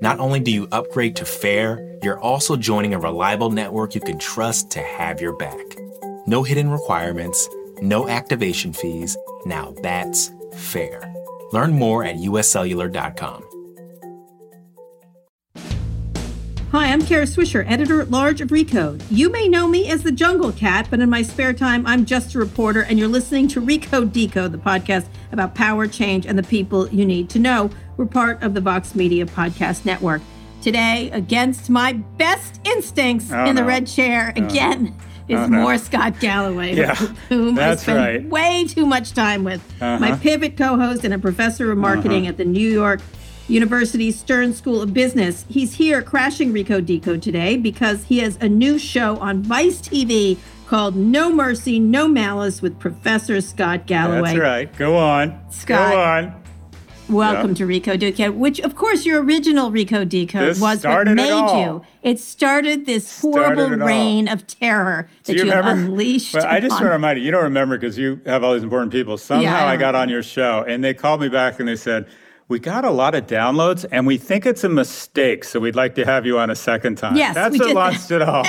not only do you upgrade to fair, you're also joining a reliable network you can trust to have your back. No hidden requirements, no activation fees. Now that's fair. Learn more at uscellular.com. Hi, I'm Kara Swisher, editor at large of Recode. You may know me as the Jungle Cat, but in my spare time, I'm just a reporter, and you're listening to Recode Decode, the podcast about power, change, and the people you need to know. We're part of the Vox Media Podcast Network. Today, against my best instincts Oh, in the no. red chair, again, is Oh, no. more Scott Galloway, Yeah, whom I spend right. way too much time with. My Uh-huh. pivot co-host and a professor of marketing at the New York University Stern School of Business. He's here crashing Recode Decode today because he has a new show on Vice TV called No Mercy, No Malice with Professor Scott Galloway. That's right. Go on. Scott. Go on. Welcome Yeah. to Recode Decode, which of course your original Recode Decode This was what started it made you. It started this Started horrible all. reign of terror that you, you have unleashed. Well, I just want to remind you, you don't remember because you have all these important people. Somehow Yeah, I I, got on your show and they called me back and they said, we got a lot of downloads and we think it's a mistake, so we'd like to have you on a second time. Yes, That's what launched it all.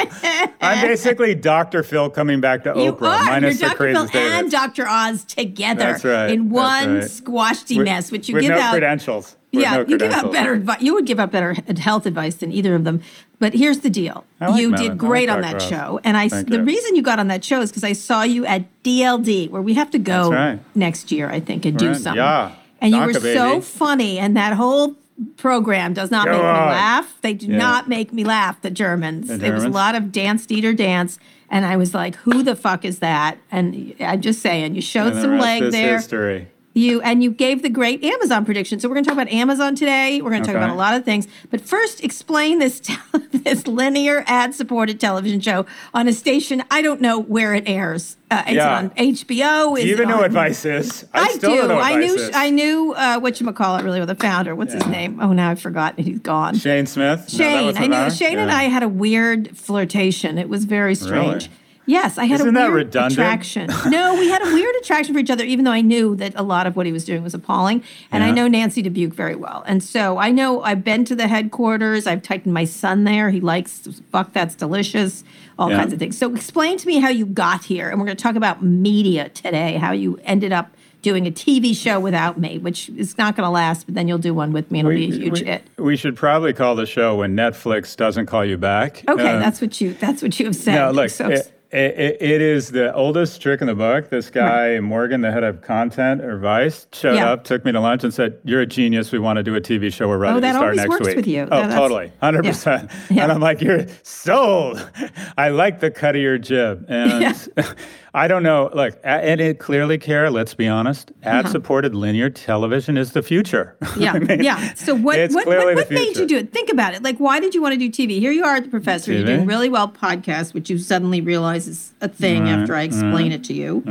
I'm basically Dr. Phil coming back to You Oprah, are. minus You're the Dr. crazy Phil and. Dr. Oz together right. in one right. squashy With- mess, which you give no out. credentials. With yeah, no you give out better advice. You would give out better health advice than either of them. But here's the deal: like you did like great on that Oz. show, and I. Thank the you. reason you got on that show is because I saw you at DLD, where we have to go right. next year, I think, and do Right. something. Yeah. And you were so funny, and that whole program does not Go make me laugh. They do Yeah. not make me laugh. The Germans. The It was a lot of dance, theater, dance. And I was like, "Who the fuck is that?" And I'm just saying, you showed some leg there. history. You and you gave the great Amazon prediction. So we're going to talk about Amazon today. We're going to talk Okay. about a lot of things. But first, explain this this linear ad-supported television show on a station I don't know where it airs. Uh, it's Yeah. on HBO. Is Do you even it know on- what Vice is? I, I, still do. don't know what I knew. is. I knew uh, what you call it. Really, with the founder. What's his name? Oh, now I've forgotten. He's gone. Shane Smith? Shane. wasn't I knew? Shane and I had a weird flirtation. It was very strange. Really? Yes, I had Isn't a that weird redundant? attraction. No, we had a weird attraction for each other, even though I knew that a lot of what he was doing was appalling. And I know Nancy Dubuc very well. And so I know I've been to the headquarters. I've taken my son there. He likes fuck that's delicious, all Yeah. kinds of things. So explain to me how you got here. And we're going to talk about media today, how you ended up doing a TV show without me, which is not going to last, but then you'll do one with me and it'll be a huge we, hit. we should probably call the show when Netflix doesn't call you back. Okay, Um, that's what you that's what you have said. no. Look, So- it, it, it is the oldest trick in the book. This guy Morgan, the head of content or Vice, showed Yeah. up, took me to lunch, and said, "You're a genius. We want to do a TV show. We're ready Oh, that to start always next works week." with you. Oh, that's- totally, hundred percent. Yeah. And I'm like, "You're sold." I like the cut of your jib, and I don't know. Look, and it clearly, Kara. Let's be honest. Ad-supported linear television is the future. Uh-huh. Yeah, I mean, yeah. So what what, clearly what, the what made you do it? Think about it. Like, why did you want to do TV? Here you are at the professor. You're doing really well podcast, which you suddenly realize is a thing after I explain it to you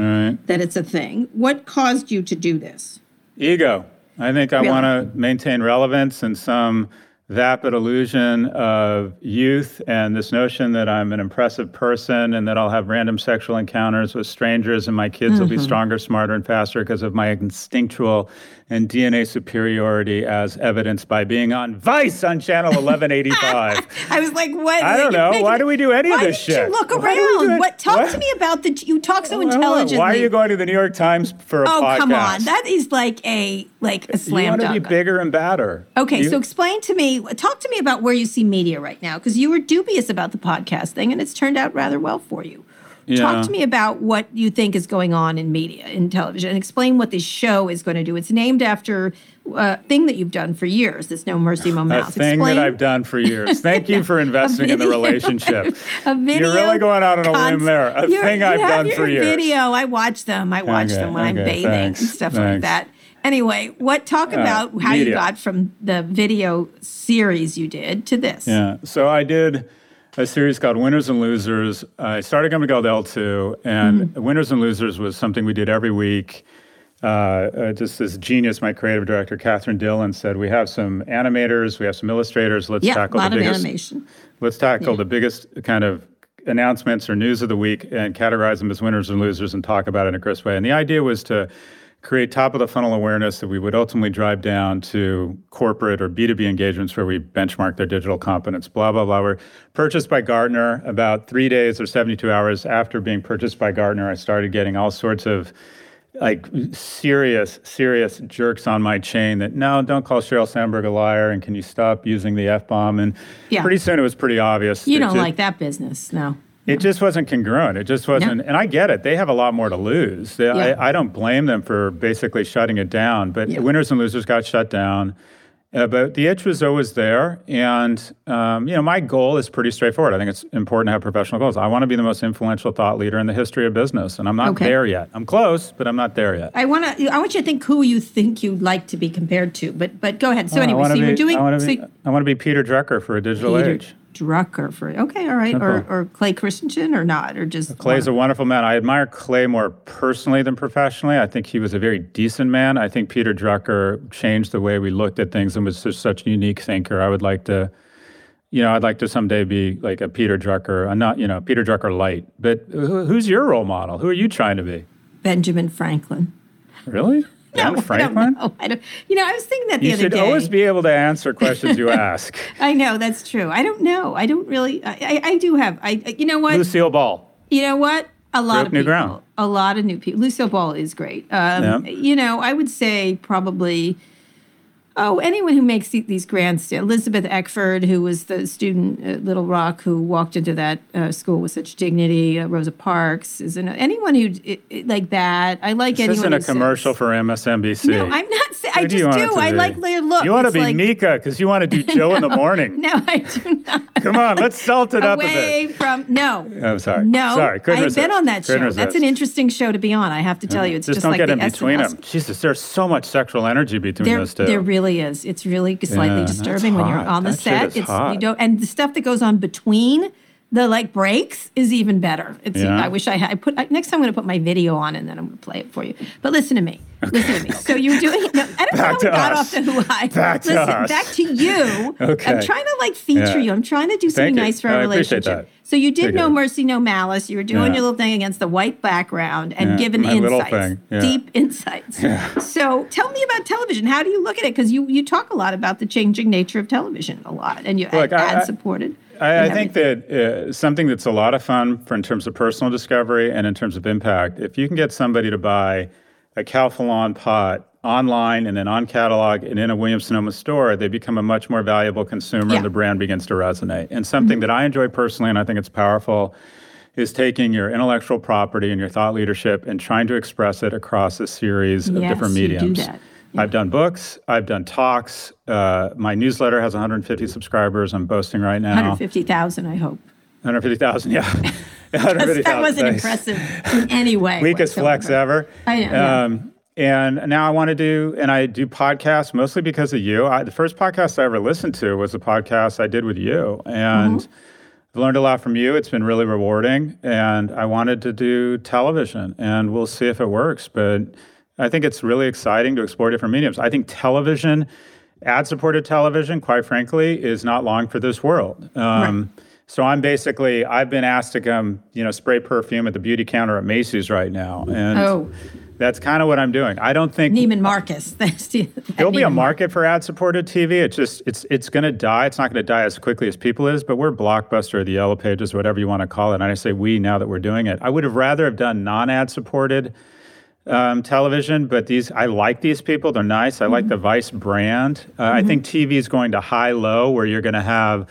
that it's a thing. What caused you to do this? Ego. I think I Really? want to maintain relevance and some vapid illusion of youth and this notion that I'm an impressive person and that I'll have random sexual encounters with strangers and my kids will be Mm-hmm. stronger, smarter, and faster because of my instinctual and DNA superiority as evidenced by being on Vice on channel 1185. I was like, what? I don't know. making- Why do we do any of this shit? look Why do do around? What? Talk What? to me about the. You talk so intelligently. Why are you going to the New York Times for a Oh podcast? come on! That is like a like a slam dunk. you want to be bigger and badder. Okay, You- so explain to me, talk to me about where you see media right now, because you were dubious about the podcast thing, and it's turned out rather well for you. Yeah. Talk to me about what you think is going on in media, in television, and explain what this show is going to do. It's named after a thing that you've done for years. This No Mercy, No A thing explain. that I've done for years. Thank you for investing in the relationship. a video. You're really going out on a limb there. A thing I've done for years. Video. I watch them. I watch Okay, them when I'm bathing thanks, and stuff like that. Anyway, what talk about how you got from the video series you did to this? Yeah. So I did a series called Winners and Losers. I started a company called L2, and Mm-hmm. Winners and Losers was something we did every week. Uh, uh, just this genius, my creative director, Catherine Dillon, said, We have some animators, we have some illustrators. Let's Yeah, a tackle lot the of biggest, animation. let's tackle the biggest kind of announcements or news of the week and categorize them as winners and losers and talk about it in a crisp way. And the idea was to create top of the funnel awareness that we would ultimately drive down to corporate or B2B engagements where we benchmark their digital competence, blah, blah, blah. We're purchased by Gartner about three days or 72 hours after being purchased by Gartner. I started getting all sorts of like serious, serious jerks on my chain that no, don't call Sheryl Sandberg a liar, and can you stop using the f bomb? And Yeah. pretty soon it was pretty obvious. You don't ju- like that business, no. It just wasn't congruent. It just wasn't, and I get it. They have a lot more to lose. They, Yeah. I, I don't blame them for basically shutting it down. But Yeah. winners and losers got shut down. Uh, but the itch was always there, and um, you know my goal is pretty straightforward. I think it's important to have professional goals. I want to be the most influential thought leader in the history of business, and I'm not Okay. there yet. I'm close, but I'm not there yet. I want to. I want you to think who you think you'd like to be compared to. But but go ahead. So anyway, I want so be, were doing. I want to so be, I want to be Peter Drucker for a digital Peter age. Drucker for okay, all right, or or Clay Christensen or not, or just Clay's a wonderful man. I admire Clay more personally than professionally. I think he was a very decent man. I think Peter Drucker changed the way we looked at things and was just such a unique thinker. I would like to, you know, I'd like to someday be like a Peter Drucker, uh, not, you know, Peter Drucker light. But who- who's your role model? Who are you trying to be? Benjamin Franklin. Really? Ben No, Franklin? I don't know. I don't. You know, I was thinking that the You other should always be able to answer questions you ask. I know that's true. I don't know. I don't really. I, I, I do have. I. I- You know what? Lucille Ball. You know what? A lot Broke of new people. ground. A lot of new people. Lucille Ball is great. Um, Yeah. You know, I would say probably. Oh, anyone who makes these grants, Elizabeth Eckford, who was the student at Little Rock who walked into that uh, school with such dignity, uh, Rosa Parks, is an, anyone who i- i- like that. I like This anyone. isn't a who says- commercial for MSNBC. No, I'm not saying. I do just it do. I like their look. You want to be like, Mika because you want to do Joe in the morning. No, I do not. Come on, let's salt it up a bit. Away from no. I'm sorry. No, Sorry, couldn't I've resist. been on that show. Couldn't That's an interesting show to be on. I have to tell you, it's just, just, don't like get the in between SNL them. Jesus, there's so much sexual energy between There, those two. there really is. It's really slightly Yeah, disturbing when you're on the set. it's hot. you don't, and the stuff that goes on between the like breaks is even better. It's. Yeah. I wish I had. I put I, next time. I'm going to put my video on and then I'm going to play it for you. But listen to me. Listen to me. So you're doing. No, I don't know how we to got us. off to who. Back to listen, us. back to you. Okay. I'm trying to like feature Yeah. you. I'm trying to do something nice for our I appreciate relationship. that. So you did Thank no you. mercy, no malice. You were doing Yeah. your little thing against the white background and Yeah, given my insights, deep insights. So tell me about television. How do you look at it? Because you you talk a lot about the changing nature of television a lot, and you Look, I- ad I- supported. I, I think that uh, something that's a lot of fun for in terms of personal discovery and in terms of impact, if you can get somebody to buy a Calphalon pot online and then on catalog and in a Williams Sonoma store, they become a much more valuable consumer Yeah. and the brand begins to resonate. And something that I enjoy personally, and I think it's powerful, is taking your intellectual property and your thought leadership and trying to express it across a series of Yes, different you do mediums. that. I've done books, I've done talks. Uh, my newsletter has 150 subscribers. I'm boasting right now. 150,000, I hope. 150,000, yeah. 150,000, That wasn't thanks. impressive in any way. Weakest flex ever. I know, yeah. Um, and now I want to do, and I do podcasts mostly because of you. I, the first podcast I ever listened to was a podcast I did with you. And Mm-hmm. I've learned a lot from you. It's been really rewarding. And I wanted to do television, and we'll see if it works. But I think it's really exciting to explore different mediums. I think television, ad supported television, quite frankly, is not long for this world. Um, So I'm basically, I've been asked to come, you know, spray perfume at the beauty counter at Macy's right now. And Oh. that's kind of what I'm doing. I don't think Neiman Marcus. That's the- There'll be a market for ad-supported TV. It's just it's it's going to die. It's not going to die as quickly as people is, but we're Blockbuster, or the Yellow Pages, whatever you want to call it. And I say we now that we're doing it. I would have rather have done non-ad-supported um, television, but these I like these people. They're nice. I like the Vice brand. Uh, I think TV is going to high-low, where you're going to have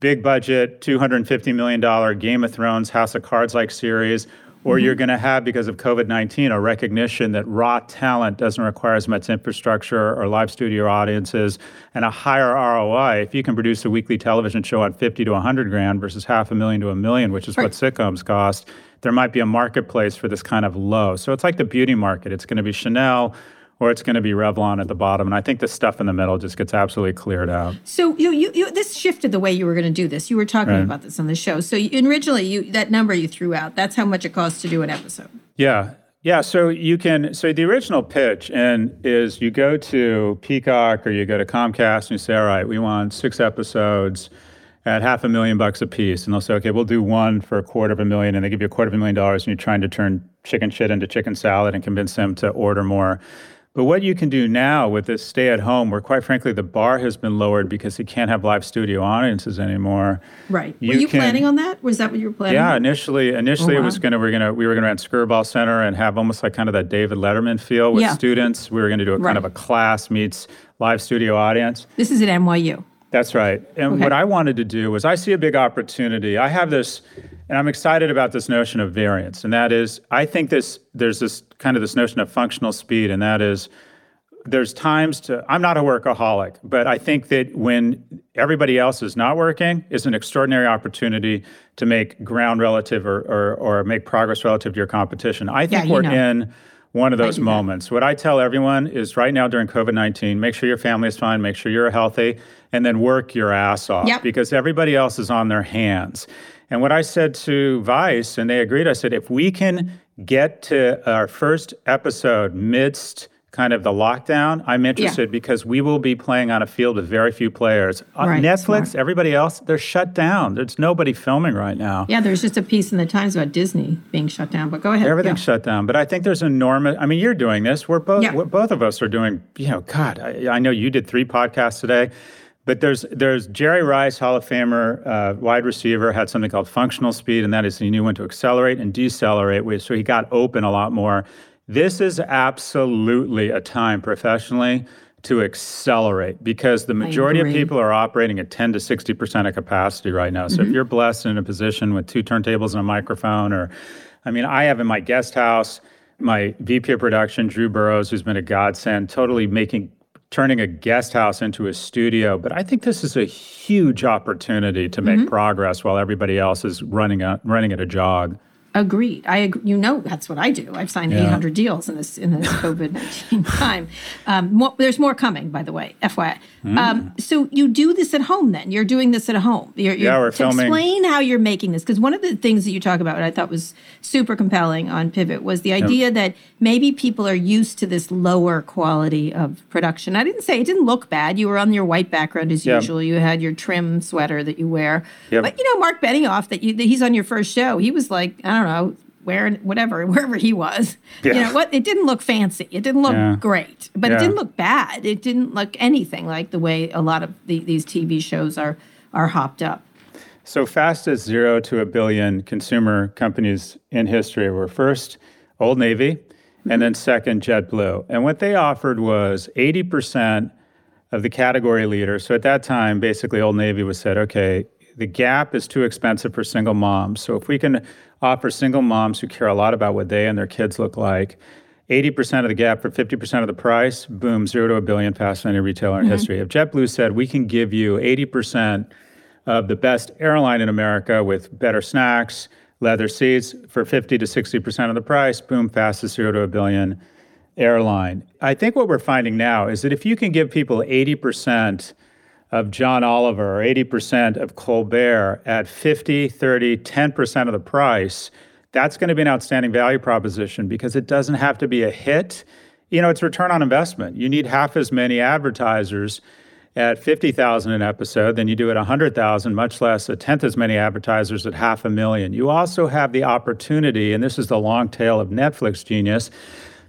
big budget, $250 million Game of Thrones, House of Cards like series, or you're going to have, because of COVID 19, a recognition that raw talent doesn't require as much infrastructure or live studio audiences and a higher ROI. If you can produce a weekly television show at 50 to 100 grand versus half a million to a million, which is Right. what sitcoms cost, there might be a marketplace for this kind of low. So it's like the beauty market. It's going to be Chanel or it's going to be Revlon at the bottom. And I think the stuff in the middle just gets absolutely cleared out. So you, you, you this shifted the way you were going to do this. You were talking Right. about this on the show. So you, originally, you that number you threw out. That's how much it costs to do an episode. Yeah. Yeah, so you can so the original pitch and is you go to Peacock or you go to Comcast and you say, all right, we want six episodes at half a million bucks a piece. And they'll say, okay, we'll do one for a quarter of a million, and they give you a quarter of a million dollars, and you're trying to turn chicken shit into chicken salad and convince them to order more. But what you can do now with this stay at home, where quite frankly the bar has been lowered because you can't have live studio audiences anymore. Right. You were you can- planning on that? Was that what you were planning? Yeah, initially, initially Oh, it was gonna we're gonna we were gonna rent Skirball Center and have almost like kind of that David Letterman feel with Yeah. students. We were gonna do a Right. kind of a class meets live studio audience. This is at NYU. That's right. And Okay. what I wanted to do was I see a big opportunity. I have this, and I'm excited about this notion of variance, and that is I think this there's this kind of this notion of functional speed, and that is there's times to i'm not a workaholic but i think that when everybody else is not working is an extraordinary opportunity to make ground relative or, or, or make progress relative to your competition i think you we're know. in one of those do that. moments what i tell everyone is right now during covid-19 make sure your family is fine make sure you're healthy and then work your ass off Yep. because everybody else is on their hands and what i said to vice and they agreed i said if we can get to our first episode midst kind of the lockdown, I'm interested because we will be playing on a field with very few players. Uh, Right, Netflix, smart. everybody else, they're shut down. There's nobody filming right now. Yeah, there's just a piece in the Times about Disney being shut down. But go ahead. Everything's Yeah. shut down. But I think there's enormous. I mean, you're doing this. We're both. Yeah. We're, both of us are doing. You know, God, I, I know you did three podcasts today. But there's there's Jerry Rice, Hall of Famer, uh, wide receiver, had something called functional speed, and that is he knew when to accelerate and decelerate, so he got open a lot more. This is absolutely a time professionally to accelerate because the majority of people are operating at 10 to 60 percent of capacity right now. So if you're blessed in a position with two turntables and a microphone, or I mean, I have in my guest house my VP of production, Drew Burrows, who's been a godsend, totally making turning a guest house into a studio. But I think this is a huge opportunity to make mm-hmm. progress while everybody else is running a, running at a jog. Agreed. I you know that's what I do. I've signed 800 deals in this in this COVID 19 time. Um, more, there's more coming, by the way, FYI. Mm. Um, so you do this at home then? You're doing this at home. You're, you're, Yeah, we're filming- Explain how you're making this because one of the things that you talk about, what I thought was super compelling on Pivot, was the idea that maybe people are used to this lower quality of production. I didn't say it didn't look bad. You were on your white background as Yeah. usual. You had your trim sweater that you wear. Yep. But you know, Mark Benioff, that you that he's on your first show. He was like, I don't know, wearing whatever, wherever he was. You know what? It didn't look fancy. It didn't look Yeah. great, but Yeah. it didn't look bad. It didn't look anything like the way a lot of the, these TV shows are are hopped up. So fastest zero to a billion consumer companies in history were first Old Navy, and mm-hmm. then second JetBlue. And what they offered was 80% of the category leader. So at that time, basically, Old Navy was said, okay, the gap is too expensive for single moms. So if we can offer single moms who care a lot about what they and their kids look like, 80% of the gap for 50% of the price, boom, zero to a billion faster than any retailer in mm-hmm. history. If JetBlue said we can give you 80% of the best airline in America with better snacks, leather seats for 50 to 60% of the price, boom, fastest zero to a billion airline. I think what we're finding now is that if you can give people 80% of John Oliver or 80% of Colbert at 50, 30, 10% of the price, that's going to be an outstanding value proposition because it doesn't have to be a hit. You know, it's return on investment. You need half as many advertisers at 50,000 an episode than you do at 100,000, much less a tenth as many advertisers at half a million. You also have the opportunity, and this is the long tail of Netflix genius,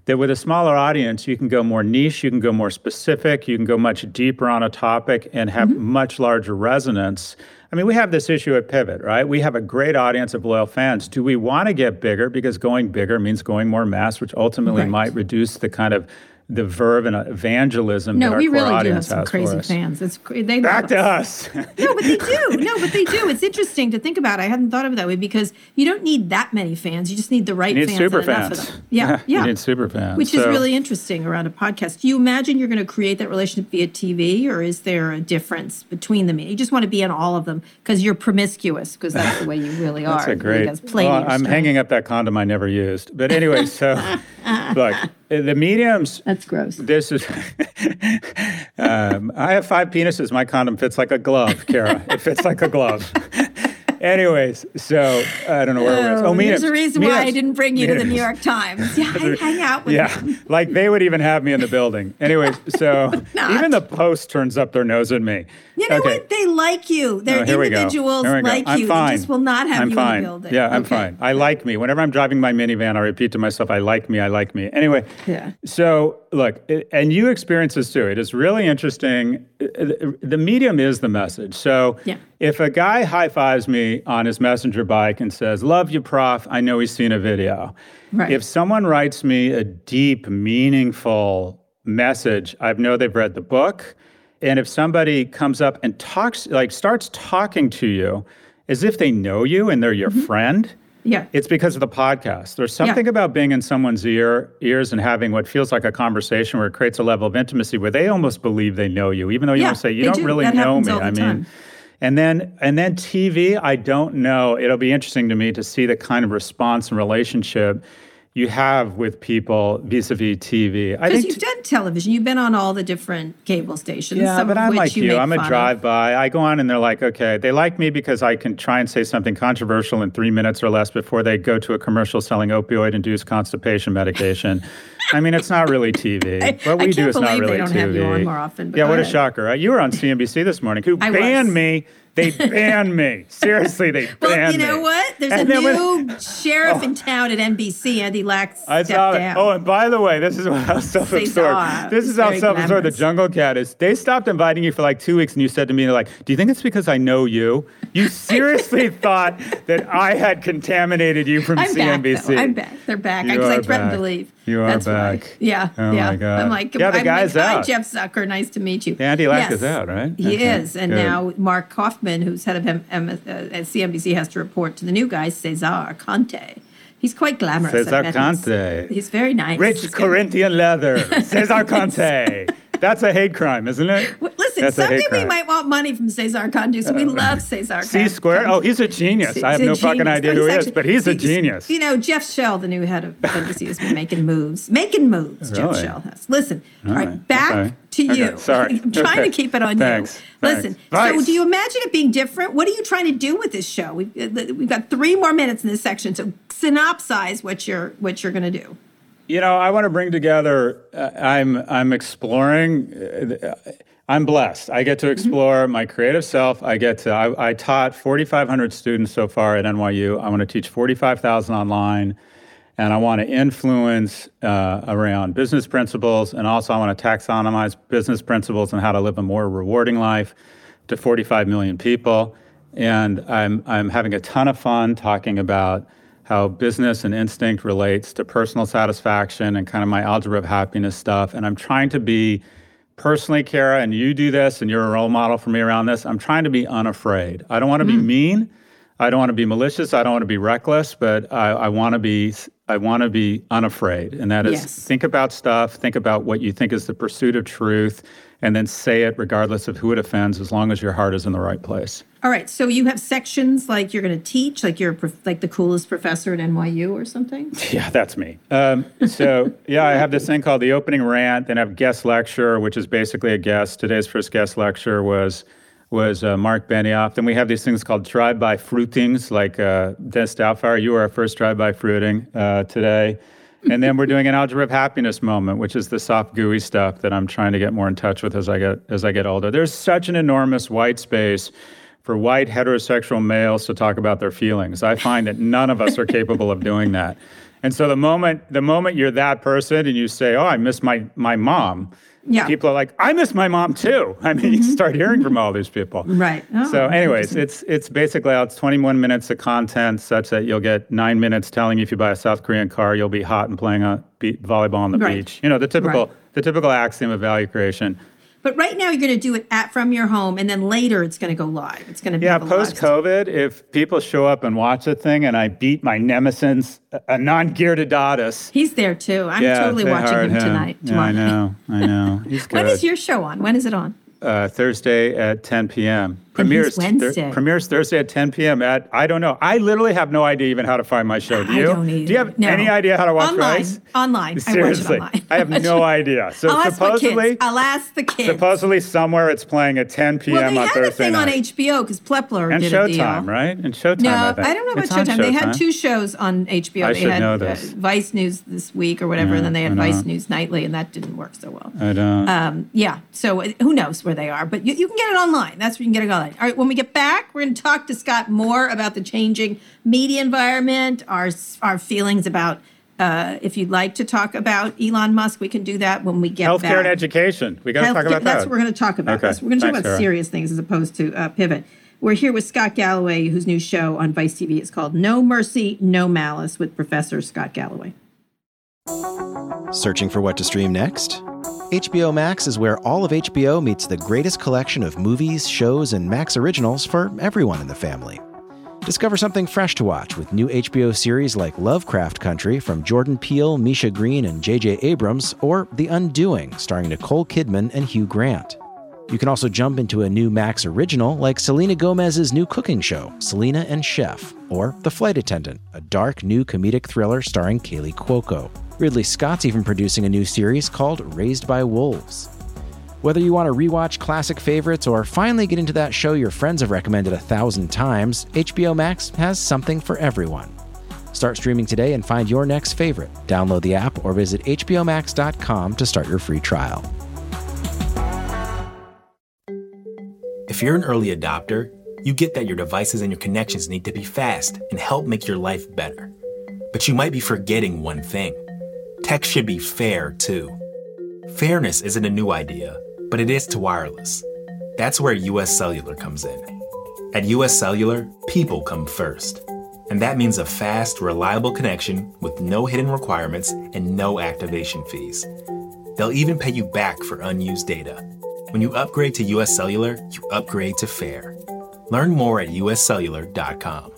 that with a smaller audience, you can go more niche, you can go more specific, you can go much deeper on a topic and have mm-hmm. much larger resonance. I mean, we have this issue at Pivot, right? We have a great audience of loyal fans. Do we want to get bigger? Because going bigger means going more mass, which ultimately Right. might reduce the kind of the verve and evangelism No, that our we really do have some crazy fans. It's they Back to us. No, but they do. No, but they do. It's interesting to think about. I hadn't thought of it that way because you don't need that many fans. You just need the right You need fans. super fans. Yeah, yeah. You need super fans. Which is So- really interesting around a podcast. Do you imagine you're going to create that relationship via TV, or is there a difference between them? You just want to be in all of them because you're promiscuous, because that's the way you really are. That's a great. well, I'm hanging up that condom I never used. But anyway, so look, the mediums. That's gross. This is. um, I have five penises. My condom fits like a glove, Kara. it fits like a glove. Anyways, so I don't know where it was. Oh, oh there's a reason why I didn't bring you to the New York Times. Yeah, I hang out with Yeah, them. like they would even have me in the building. Anyways, so even the Post turns up their nose at me. You know okay. what? They like you. Oh, They're Oh, here we individuals Here we go. like I'm you. Fine. They just will not have I'm you fine. in the building. Yeah, I'm Okay. fine. I like me. Whenever I'm driving my minivan, I repeat to myself, I like me, I like me. Anyway, Yeah. so look, it, and you experience this too. It is really interesting. The medium is the message. So Yeah. if a guy high fives me on his messenger bike and says, Love you, prof, I know he's seen a video. Right. If someone writes me a deep, meaningful message, I know they've read the book. And if somebody comes up and talks, like starts talking to you as if they know you and they're your mm-hmm. friend, Yeah. it's because of the podcast. There's something about being in someone's ear ears and having what feels like a conversation where it creates a level of intimacy where they almost believe they know you, even though you Yeah, don't say you don't do. really That know me. I mean, time. and then and then TV, I don't know. It'll be interesting to me to see the kind of response and relationship you have with people vis-a-vis TV. Because you've done television. You've been on all the different cable stations. yeah, some but I'm like you. you. I'm a drive-by. I go on and they're like, okay, they like me because I can try and say something controversial in three minutes or less before they go to a commercial selling opioid-induced constipation medication. I mean, it's not really TV. I- what we do is not really don't TV. have you on more often, but yeah, what a shocker! You were on CNBC this morning. Who I banned was. me? They banned me. Seriously, they banned me. Well, you know me. what? There's a And then new when- sheriff oh. in town at NBC, Andy Lack, I saw it. down. Oh, and by the way, this is how self-absorbed. Ah, this is how self-absorbed the. Jungle Cat is. They stopped inviting you for like two weeks, and you said to me, like, "Do you think it's because I know you? You seriously thought that I had contaminated you from I'm back. CNBC?" Though. I'm back. They're back. Because I are threatened back. to leave. You are That's why. Yeah. Oh yeah. my God. I'm like, Yeah, the I'm guy's like, Hi. Jeff Zucker. Nice to meet you. Andy Lack Yes. is out, right? He Okay, is, and now Mark Kaufman, who's head of M- M- uh, CNBC, has to report to the new guy, Cesar Conde. He's quite glamorous. Cesar. Conde. He's very nice. Rich He's good. Corinthian leather. Cesar Conde. That's a hate crime, isn't it? W- Listen, That's someday we crime. might want money from Cesar Conde, so we love Cesar Conde. C Conde. square. Oh, he's a genius. I have He's no fucking idea No, who he's he is, but he's a genius. You know, Jeff Shell, the new head of NBC, has been making moves. Making moves, Jeff Shell has. Listen, all right, right, back okay, to okay, you. sorry, I'm trying okay. to keep it on Thanks, you. thanks. Listen, so do you imagine it being different? What are you trying to do with this show? We've, uh, we've got three more minutes in this section, so synopsize what you're what you're going to do. You know, I want to bring together. Uh, I'm I'm exploring. Uh, I'm blessed. I get to explore my creative self. I get to. I, I taught 4,500 students so far at NYU. I want to teach 45,000 online, and I want to influence uh, around business principles, and also I want to taxonomize business principles and how to live a more rewarding life to 45 million people. And I'm I'm having a ton of fun talking about how business and instinct relates to personal satisfaction and kind of my algebra of happiness stuff. And I'm trying to be personally, Kara, and you do this, and you're a role model for me around this. I'm trying to be unafraid. I don't want to be mean. I don't want to be malicious. I don't want to be reckless, but I, I want to be. I want to be unafraid, and that is Yes. think about stuff. Think about what you think is the pursuit of truth, and then say it regardless of who it offends, as long as your heart is in the right place. All right, so you have sections like you're going to teach, like you're prof- like the coolest professor at NYU or something. Yeah, that's me. Um, so yeah, I have this thing called the opening rant. Then I have guest lecture, which is basically a guest. Today's first guest lecture was was uh, Mark Benioff. Then we have these things called drive-by fruitings, like uh, Stoutfire. You were our first drive-by fruiting uh, today. And then we're doing an algebra of happiness moment, which is the soft, gooey stuff that I'm trying to get more in touch with as I get as I get older. There's such an enormous white space for white heterosexual males to talk about their feelings. I find that none of us are capable of doing that. And so the moment the moment you're that person and you say, "Oh, I miss my my mom," Yeah. people are like, "I miss my mom too." I mean, you mm-hmm. start hearing from mm-hmm. all these people. Right. Oh, so, anyways, it's it's basically it's 21 minutes of content, such that you'll get nine minutes telling you if you buy a South Korean car, you'll be hot and playing a be- volleyball on the Right. beach. You know, the typical Right. the typical axiom of value creation. But right now, you're going to do it at from your home, and then later it's going to go live. It's going to be Yeah, post COVID, if people show up and watch the thing and I beat my nemesis, Anand Giridharadas. He's there too. I'm yeah, totally watching hired him, tonight. Yeah, I know. I know. He's good. When is your show on? When is it on? uh, Thursday at 10 p.m. Premieres Wednesday. premieres Thursday at 10 p.m. at I don't know. I literally have no idea even how to find my show. Do I you? Do you have No. any idea how to watch Online. Vice? Online. Seriously, I watch it online. I have no idea. So I'll ask supposedly, kids. I'll ask the kids. supposedly somewhere it's playing at 10 p.m. well, they on had Thursday a thing night. on HBO because Plepler and did. Showtime, right? And Showtime. No, I, I, don't know about on Showtime. They had two shows on HBO. I they should had know uh. Vice News this week or whatever, and then they had Vice. News Nightly, and that didn't work so well. I don't. Um, yeah, so uh, who knows where they are, but you, you can get it online. That's where you can get it online. All right, when we get back, we're going to talk to Scott more about the changing media environment, our our feelings about. Uh, if you'd like to talk about Elon Musk, we can do that when we get back. Healthcare back. and education. We got to talk Healthcare- about That's that. what we're going to talk about. Okay. This. We're going to talk about Sarah. serious things as opposed to uh, pivot. We're here with Scott Galloway, whose new show on Vice TV is called No Mercy, No Malice with Professor Scott Galloway. Searching for what to stream next? HBO Max is where all of HBO meets the greatest collection of movies, shows, and Max originals for everyone in the family. Discover something fresh to watch with new HBO series like Lovecraft Country from Jordan Peele, Misha Green, and J.J. Abrams, or The Undoing, starring Nicole Kidman and Hugh Grant. You can also jump into a new Max original like Selena Gomez's new cooking show, Selena and Chef, or The Flight Attendant, a dark new comedic thriller starring Kaley Cuoco. Ridley Scott's even producing a new series called Raised by Wolves. Whether you want to rewatch classic favorites or finally get into that show your friends have recommended a thousand times, HBO Max has something for everyone. Start streaming today and find your next favorite. Download the app or visit HBOMax.com to start your free trial. If you're an early adopter, you get that your devices and your connections need to be fast and help make your life better. But you might be forgetting one thing tech should be fair too. Fairness isn't a new idea, but it is to wireless. That's where US Cellular comes in. At US Cellular, people come first. And that means a fast, reliable connection with no hidden requirements and no activation fees. They'll even pay you back for unused data. When you upgrade to US Cellular, you upgrade to fair. Learn more at uscellular.com.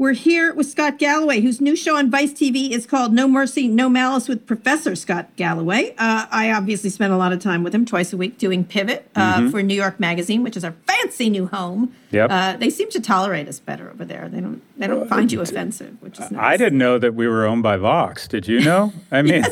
We're here with Scott Galloway, whose new show on Vice TV is called No Mercy, No Malice with Professor Scott Galloway. Uh, I obviously spend a lot of time with him twice a week doing Pivot uh, for New York Magazine, which is our fancy new home. Yep. Uh, they seem to tolerate us better over there. They don't. They don't find you offensive, which is nice. I didn't know that we were owned by Vox. Did you know? I mean,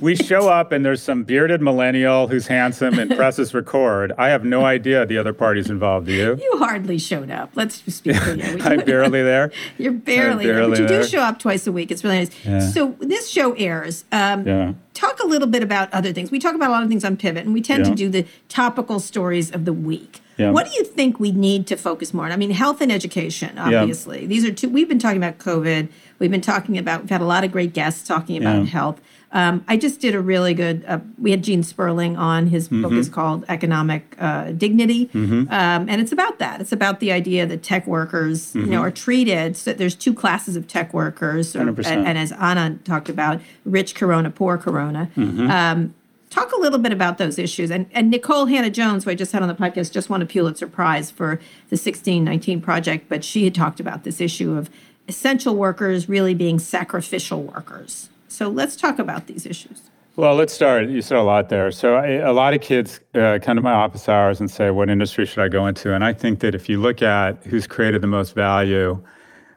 we show up and there's some bearded millennial who's handsome and presses record. I have no idea the other party's involved. Do you? You hardly showed up. Let's just speak for you. I'm barely there. You're barely, there, barely but you do show up twice a week. It's really nice. So this show airs. Um, Yeah. Talk a little bit about other things. We talk about a lot of things on Pivot, and we tend to do the topical stories of the week. Yeah. What do you think we need to focus more on? I mean, health and education, obviously. These are two. We've been talking about COVID. We've been talking about. We've had a lot of great guests talking about Yeah. health. Um, I just did a really good. Uh, we had Gene Sperling on. His book Mm-hmm. is called Economic uh, Dignity, um, and it's about that. It's about the idea that tech workers, you Mm-hmm. know, are treated. So there's two classes of tech workers, or- and, 100%. and as Anna talked about, rich Corona, poor Corona. Mm-hmm. Um, talk a little bit about those issues. And, and Nikole Hannah Jones, who I just had on the podcast, just won a Pulitzer Prize for the 1619 project, but she had talked about this issue of essential workers really being sacrificial workers. So let's talk about these issues. Well, let's start. You said a lot there. So, I, a lot of kids uh, come to my office hours and say, What industry should I go into? And I think that if you look at who's created the most value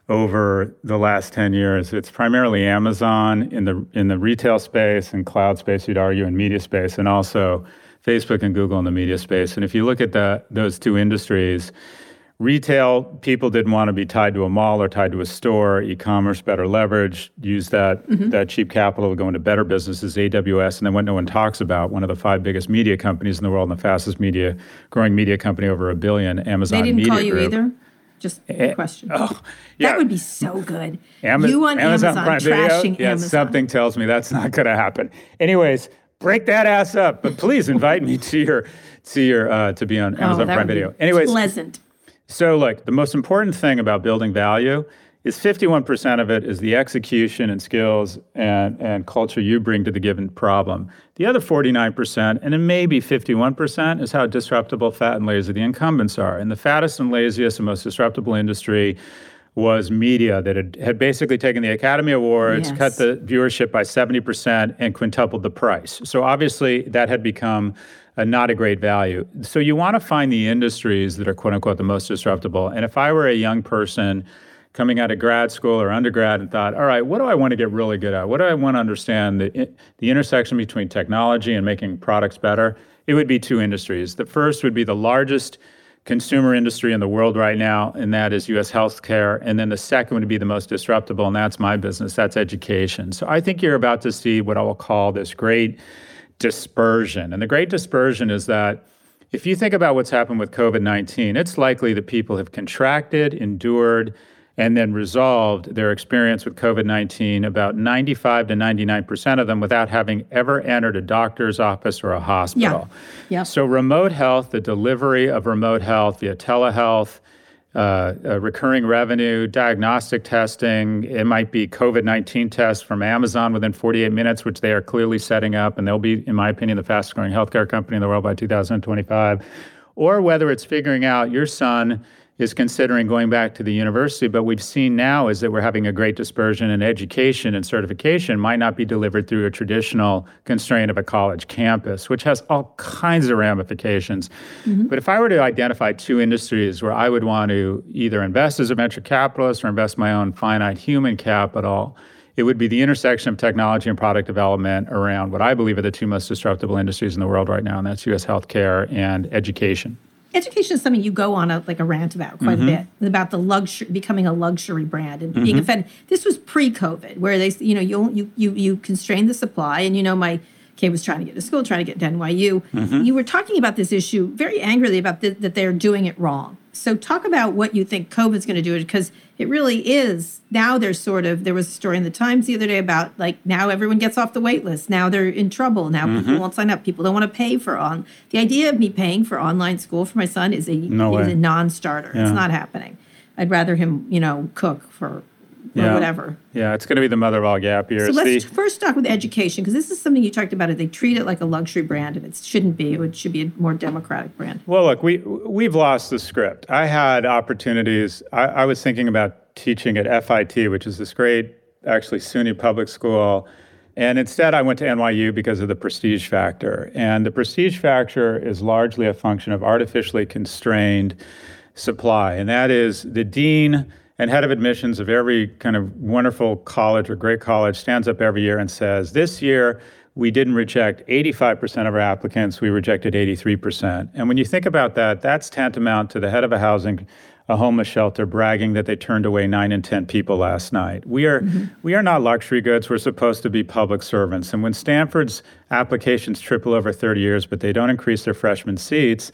over the last 10 years, it's primarily Amazon in the, in the retail space and cloud space, you'd argue, in media space, and also Facebook and Google in the media space. And if you look at the, those two industries, Retail people didn't want to be tied to a mall or tied to a store. E-commerce better leverage, use that that cheap capital to go into better businesses. AWS, and then what no one talks about, one of the five biggest media companies in the world and the fastest media growing media company over a billion. Amazon They didn't Media call you Group. either? Just a question. Oh, yeah. That would be so good. Ama- you on Amazon, Prime Video? trashing yeah, Amazon. something tells me that's not going to happen. Anyways, break that ass up. But please invite me to your to your uh, to be on Oh, Amazon that Prime would be Video. Anyways, pleasant. So, look, the most important thing about building value is 51% of it is the execution and skills and, and culture you bring to the given problem. The other 49%, and it may be 51%, is how disruptible, fat, and lazy the incumbents are. And the fattest and laziest and most disruptible industry was media that had, had basically taken the Academy Awards, Yes. cut the viewership by 70%, and quintupled the price. So obviously, that had become a, not a great value. So you want to find the industries that are quote unquote the most disruptible. And if I were a young person coming out of grad school or undergrad and thought, all right, what do I want to get really good at? What do I want to understand the, the intersection between technology and making products better? It would be two industries. The first would be the largest consumer industry in the world right now, and that is US healthcare. And then the second would be the most disruptible, and that's my business, that's education. So I think you're about to see what I will call this great dispersion. And the great dispersion is that if you think about what's happened with COVID 19, it's likely that people have contracted, endured, and then resolved their experience with COVID 19, about 95 to 99% of them without having ever entered a doctor's office or a hospital. Yeah. Yeah. So, remote health, the delivery of remote health via telehealth, uh, recurring revenue, diagnostic testing. It might be COVID 19 tests from Amazon within 48 minutes, which they are clearly setting up. And they'll be, in my opinion, the fastest growing healthcare company in the world by 2025. Or whether it's figuring out your son is considering going back to the university. But we've seen now is that we're having a great dispersion in education and certification might not be delivered through a traditional constraint of a college campus, which has all kinds of ramifications. Mm-hmm. But if I were to identify two industries where I would want to either invest as a venture capitalist or invest my own finite human capital, it would be the intersection of technology and product development around what I believe are the two most disruptible industries in the world right now, and that's US healthcare and education. Education is something you go on a, like a rant about quite Mm-hmm. a bit about the luxury becoming a luxury brand and being offended. This was pre-COVID, where they you know you you you you constrain the supply, and you know my kid was trying to get to school, trying to get to NYU. Mm-hmm. You were talking about this issue very angrily about th- that they're doing it wrong. So talk about what you think COVID's going to do it because it really is now. There's sort of there was a story in the Times the other day about like now everyone gets off the wait list. Now they're in trouble. Now Mm-hmm. people won't sign up. People don't want to pay for on. The idea of me paying for online school for my son is a No is way. a non-starter. Yeah. It's not happening. I'd rather him you know cook for or Yeah. whatever. Yeah, it's going to be the mother of all gap years. So let's The- first talk with education because this is something you talked about. It they treat it like a luxury brand, and it shouldn't be. It should be a more democratic brand. Well, look, we we've lost the script. I had opportunities. I, I was thinking about teaching at FIT, which is this great, actually SUNY public school, and instead I went to NYU because of the prestige factor. And the prestige factor is largely a function of artificially constrained supply, and that is the dean and head of admissions of every kind of wonderful college or great college stands up every year and says, "This year." we didn't reject 85% of our applicants, we rejected 83%. And when you think about that, that's tantamount to the head of a housing a homeless shelter bragging that they turned away 9 in 10 people last night. We are mm-hmm. we are not luxury goods, we're supposed to be public servants. And when Stanford's applications triple over 30 years but they don't increase their freshman seats,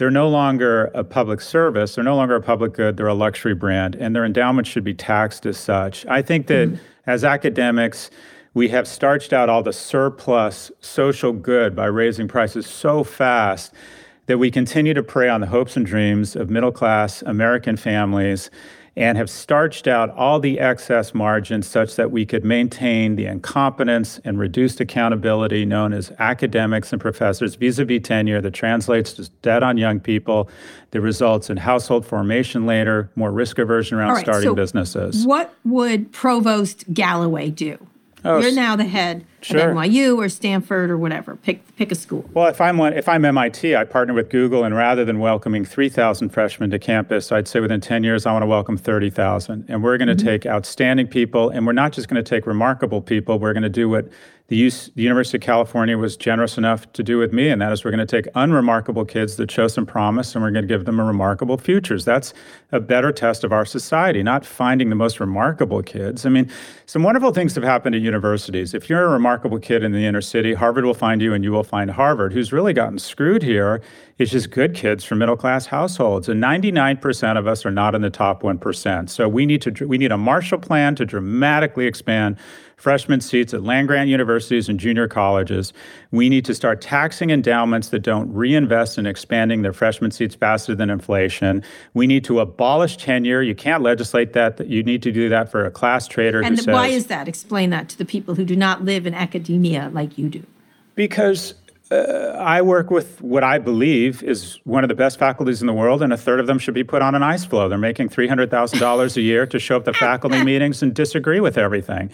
they're no longer a public service, they're no longer a public good, they're a luxury brand and their endowments should be taxed as such. I think that mm-hmm. as academics we have starched out all the surplus social good by raising prices so fast that we continue to prey on the hopes and dreams of middle class American families and have starched out all the excess margins such that we could maintain the incompetence and reduced accountability known as academics and professors vis a vis tenure that translates to debt on young people, that results in household formation later, more risk aversion around right, starting so businesses. What would Provost Galloway do? Oh, You're now the head Sure. NYU or Stanford or whatever. Pick pick a school. Well, if I'm one, if I'm MIT, I partner with Google, and rather than welcoming 3,000 freshmen to campus, I'd say within 10 years I want to welcome 30,000. And we're going to mm-hmm. take outstanding people, and we're not just going to take remarkable people. We're going to do what the, the University of California was generous enough to do with me, and that is we're going to take unremarkable kids that show some promise, and we're going to give them a remarkable futures. That's a better test of our society, not finding the most remarkable kids. I mean, some wonderful things have happened at universities. If you're a remarkable kid in the inner city, Harvard will find you, and you will find Harvard. Who's really gotten screwed here is just good kids from middle class households, and 99% of us are not in the top 1%. So we need to we need a Marshall Plan to dramatically expand freshman seats at land grant universities and junior colleges. We need to start taxing endowments that don't reinvest in expanding their freshman seats faster than inflation. We need to abolish tenure. You can't legislate that. You need to do that for a class trader. And says, why is that? Explain that to the people who do not live in academia like you do. Because uh, I work with what I believe is one of the best faculties in the world, and a third of them should be put on an ice floe. They're making $300,000 a year to show up to faculty meetings and disagree with everything.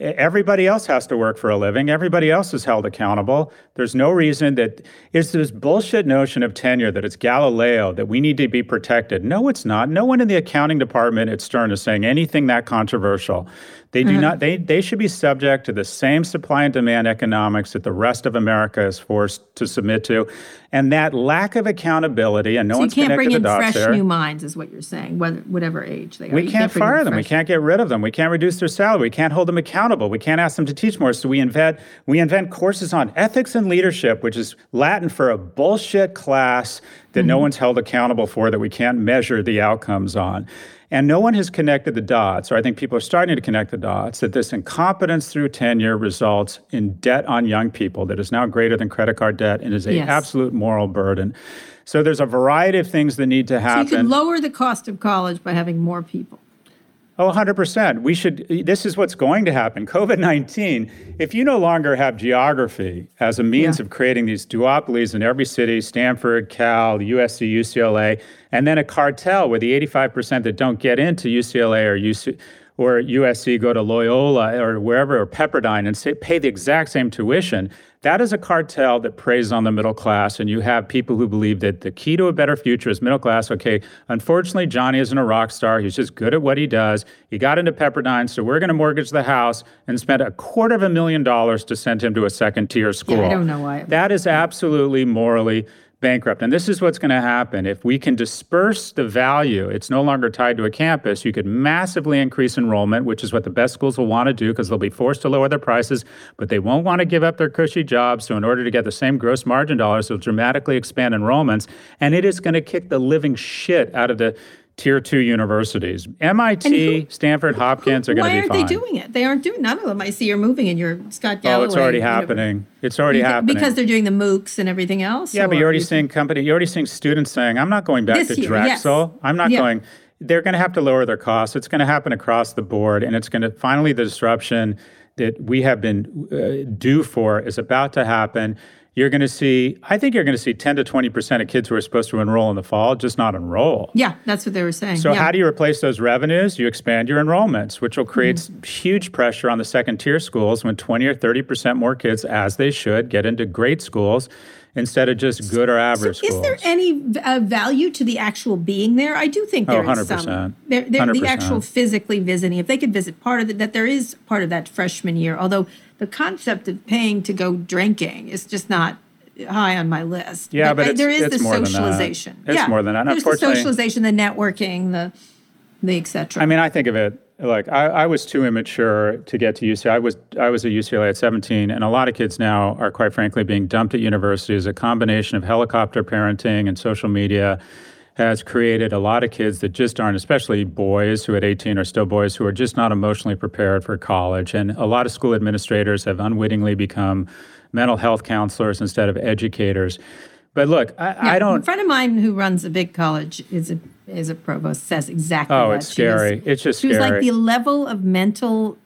Everybody else has to work for a living. Everybody else is held accountable. There's no reason that it's this bullshit notion of tenure that it's Galileo that we need to be protected. No, it's not. No one in the accounting department at Stern is saying anything that controversial. They do mm-hmm. not. They they should be subject to the same supply and demand economics that the rest of America is forced to submit to, and that lack of accountability and no so one's you can't bring in fresh there. new minds, is what you're saying, whether, whatever age they are. We can't, can't fire them. We can't get rid of them. We can't reduce their salary. We can't hold them accountable. We can't ask them to teach more. So we invent we invent courses on ethics and leadership, which is Latin for a bullshit class that mm-hmm. no one's held accountable for, that we can't measure the outcomes on. And no one has connected the dots, or I think people are starting to connect the dots, that this incompetence through tenure results in debt on young people that is now greater than credit card debt and is an yes. absolute moral burden. So there's a variety of things that need to happen. So you can lower the cost of college by having more people. Oh, 100%. We should, this is what's going to happen. COVID 19, if you no longer have geography as a means yeah. of creating these duopolies in every city, Stanford, Cal, USC, UCLA, and then a cartel where the 85% that don't get into UCLA or UC, or USC go to Loyola or wherever or Pepperdine and say, pay the exact same tuition, that is a cartel that preys on the middle class. And you have people who believe that the key to a better future is middle class. Okay, unfortunately, Johnny isn't a rock star. He's just good at what he does. He got into Pepperdine, so we're going to mortgage the house and spend a quarter of a million dollars to send him to a second tier school. Yeah, I don't know why. That is absolutely morally bankrupt. And this is what's going to happen. If we can disperse the value, it's no longer tied to a campus, you could massively increase enrollment, which is what the best schools will want to do because they'll be forced to lower their prices, but they won't want to give up their cushy jobs. So, in order to get the same gross margin dollars, they'll dramatically expand enrollments. And it is going to kick the living shit out of the tier two universities. MIT, who, Stanford, Hopkins are going to be fine. Why aren't they doing it? They aren't doing none of them. I see you're moving and you're Scott Galloway. Oh, it's already happening. It's already happening because they're doing the MOOCs and everything else. Yeah, but you're already seeing company. You're already seeing students saying, "I'm not going back this to year, Drexel. Yes. I'm not yeah. going." They're going to have to lower their costs. It's going to happen across the board, and it's going to finally the disruption that we have been uh, due for is about to happen you're going to see, I think you're going to see 10 to 20% of kids who are supposed to enroll in the fall just not enroll. Yeah, that's what they were saying. So, yeah. how do you replace those revenues? You expand your enrollments, which will create mm-hmm. huge pressure on the second tier schools when 20 or 30% more kids, as they should, get into great schools instead of just good or average so schools. Is there any uh, value to the actual being there? I do think there oh, is some. There, there, the actual physically visiting, if they could visit part of it, that there is part of that freshman year. Although the concept of paying to go drinking is just not high on my list. Yeah, but, but there is the socialization. It's yeah. more than that. There's the socialization, the networking, the the etc. I mean, I think of it like I, I, was too immature to get to UCLA. I was I was at UCLA at 17, and a lot of kids now are quite frankly being dumped at universities. a combination of helicopter parenting and social media has created a lot of kids that just aren't, especially boys who at 18 are still boys who are just not emotionally prepared for college. And a lot of school administrators have unwittingly become mental health counselors instead of educators. But look, I, yeah, I don't. A friend of mine who runs a big college is a is a provost says exactly. Oh, that. it's scary. Was, it's just she scary. was like the level of mental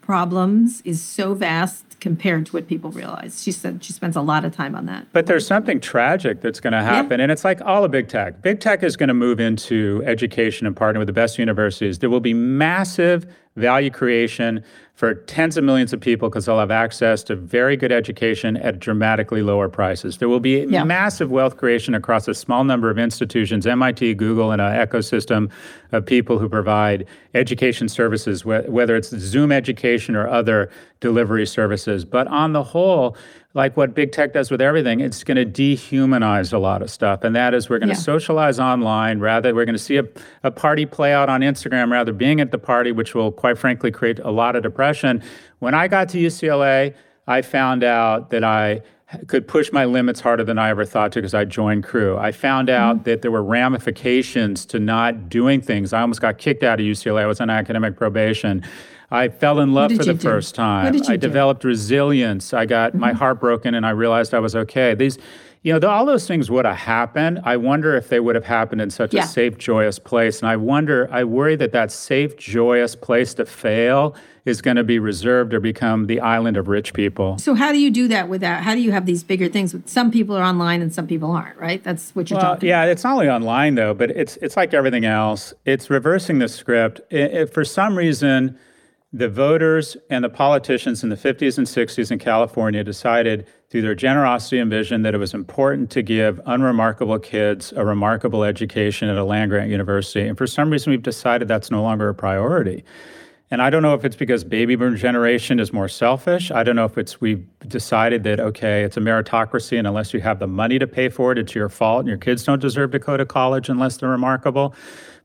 problems is so vast compared to what people realize. She said she spends a lot of time on that. But there's something tragic that's going to happen. Yeah. And it's like all of big tech. Big tech is going to move into education and partner with the best universities. There will be massive value creation for tens of millions of people because they'll have access to very good education at dramatically lower prices. There will be yeah. massive wealth creation across a small number of institutions, MIT, Google, and an ecosystem of people who provide education services, whether it's Zoom education or other delivery services. But on the whole, like what big tech does with everything, it's going to dehumanize a lot of stuff. And that is we're going to yeah. socialize online rather, we're going to see a, a party play out on Instagram rather being at the party, which will quite frankly create a lot of depression. When I got to UCLA, I found out that I could push my limits harder than I ever thought to because I joined crew. I found out mm-hmm. that there were ramifications to not doing things. I almost got kicked out of UCLA. I was on academic probation. I fell in love for the first time. I do? developed resilience. I got mm-hmm. my heart broken and I realized I was okay. These you know, the, all those things would have happened. I wonder if they would have happened in such yeah. a safe, joyous place. And I wonder, I worry that that safe, joyous place to fail is going to be reserved or become the island of rich people. So how do you do that without? How do you have these bigger things? Some people are online and some people aren't, right? That's what you're well, talking. Yeah, it's not only online though, but it's it's like everything else. It's reversing the script. If for some reason the voters and the politicians in the 50s and 60s in California decided through their generosity and vision that it was important to give unremarkable kids a remarkable education at a land grant university. And for some reason, we've decided that's no longer a priority. And I don't know if it's because baby boom generation is more selfish. I don't know if it's we've decided that okay, it's a meritocracy, and unless you have the money to pay for it, it's your fault, and your kids don't deserve to go to college unless they're remarkable.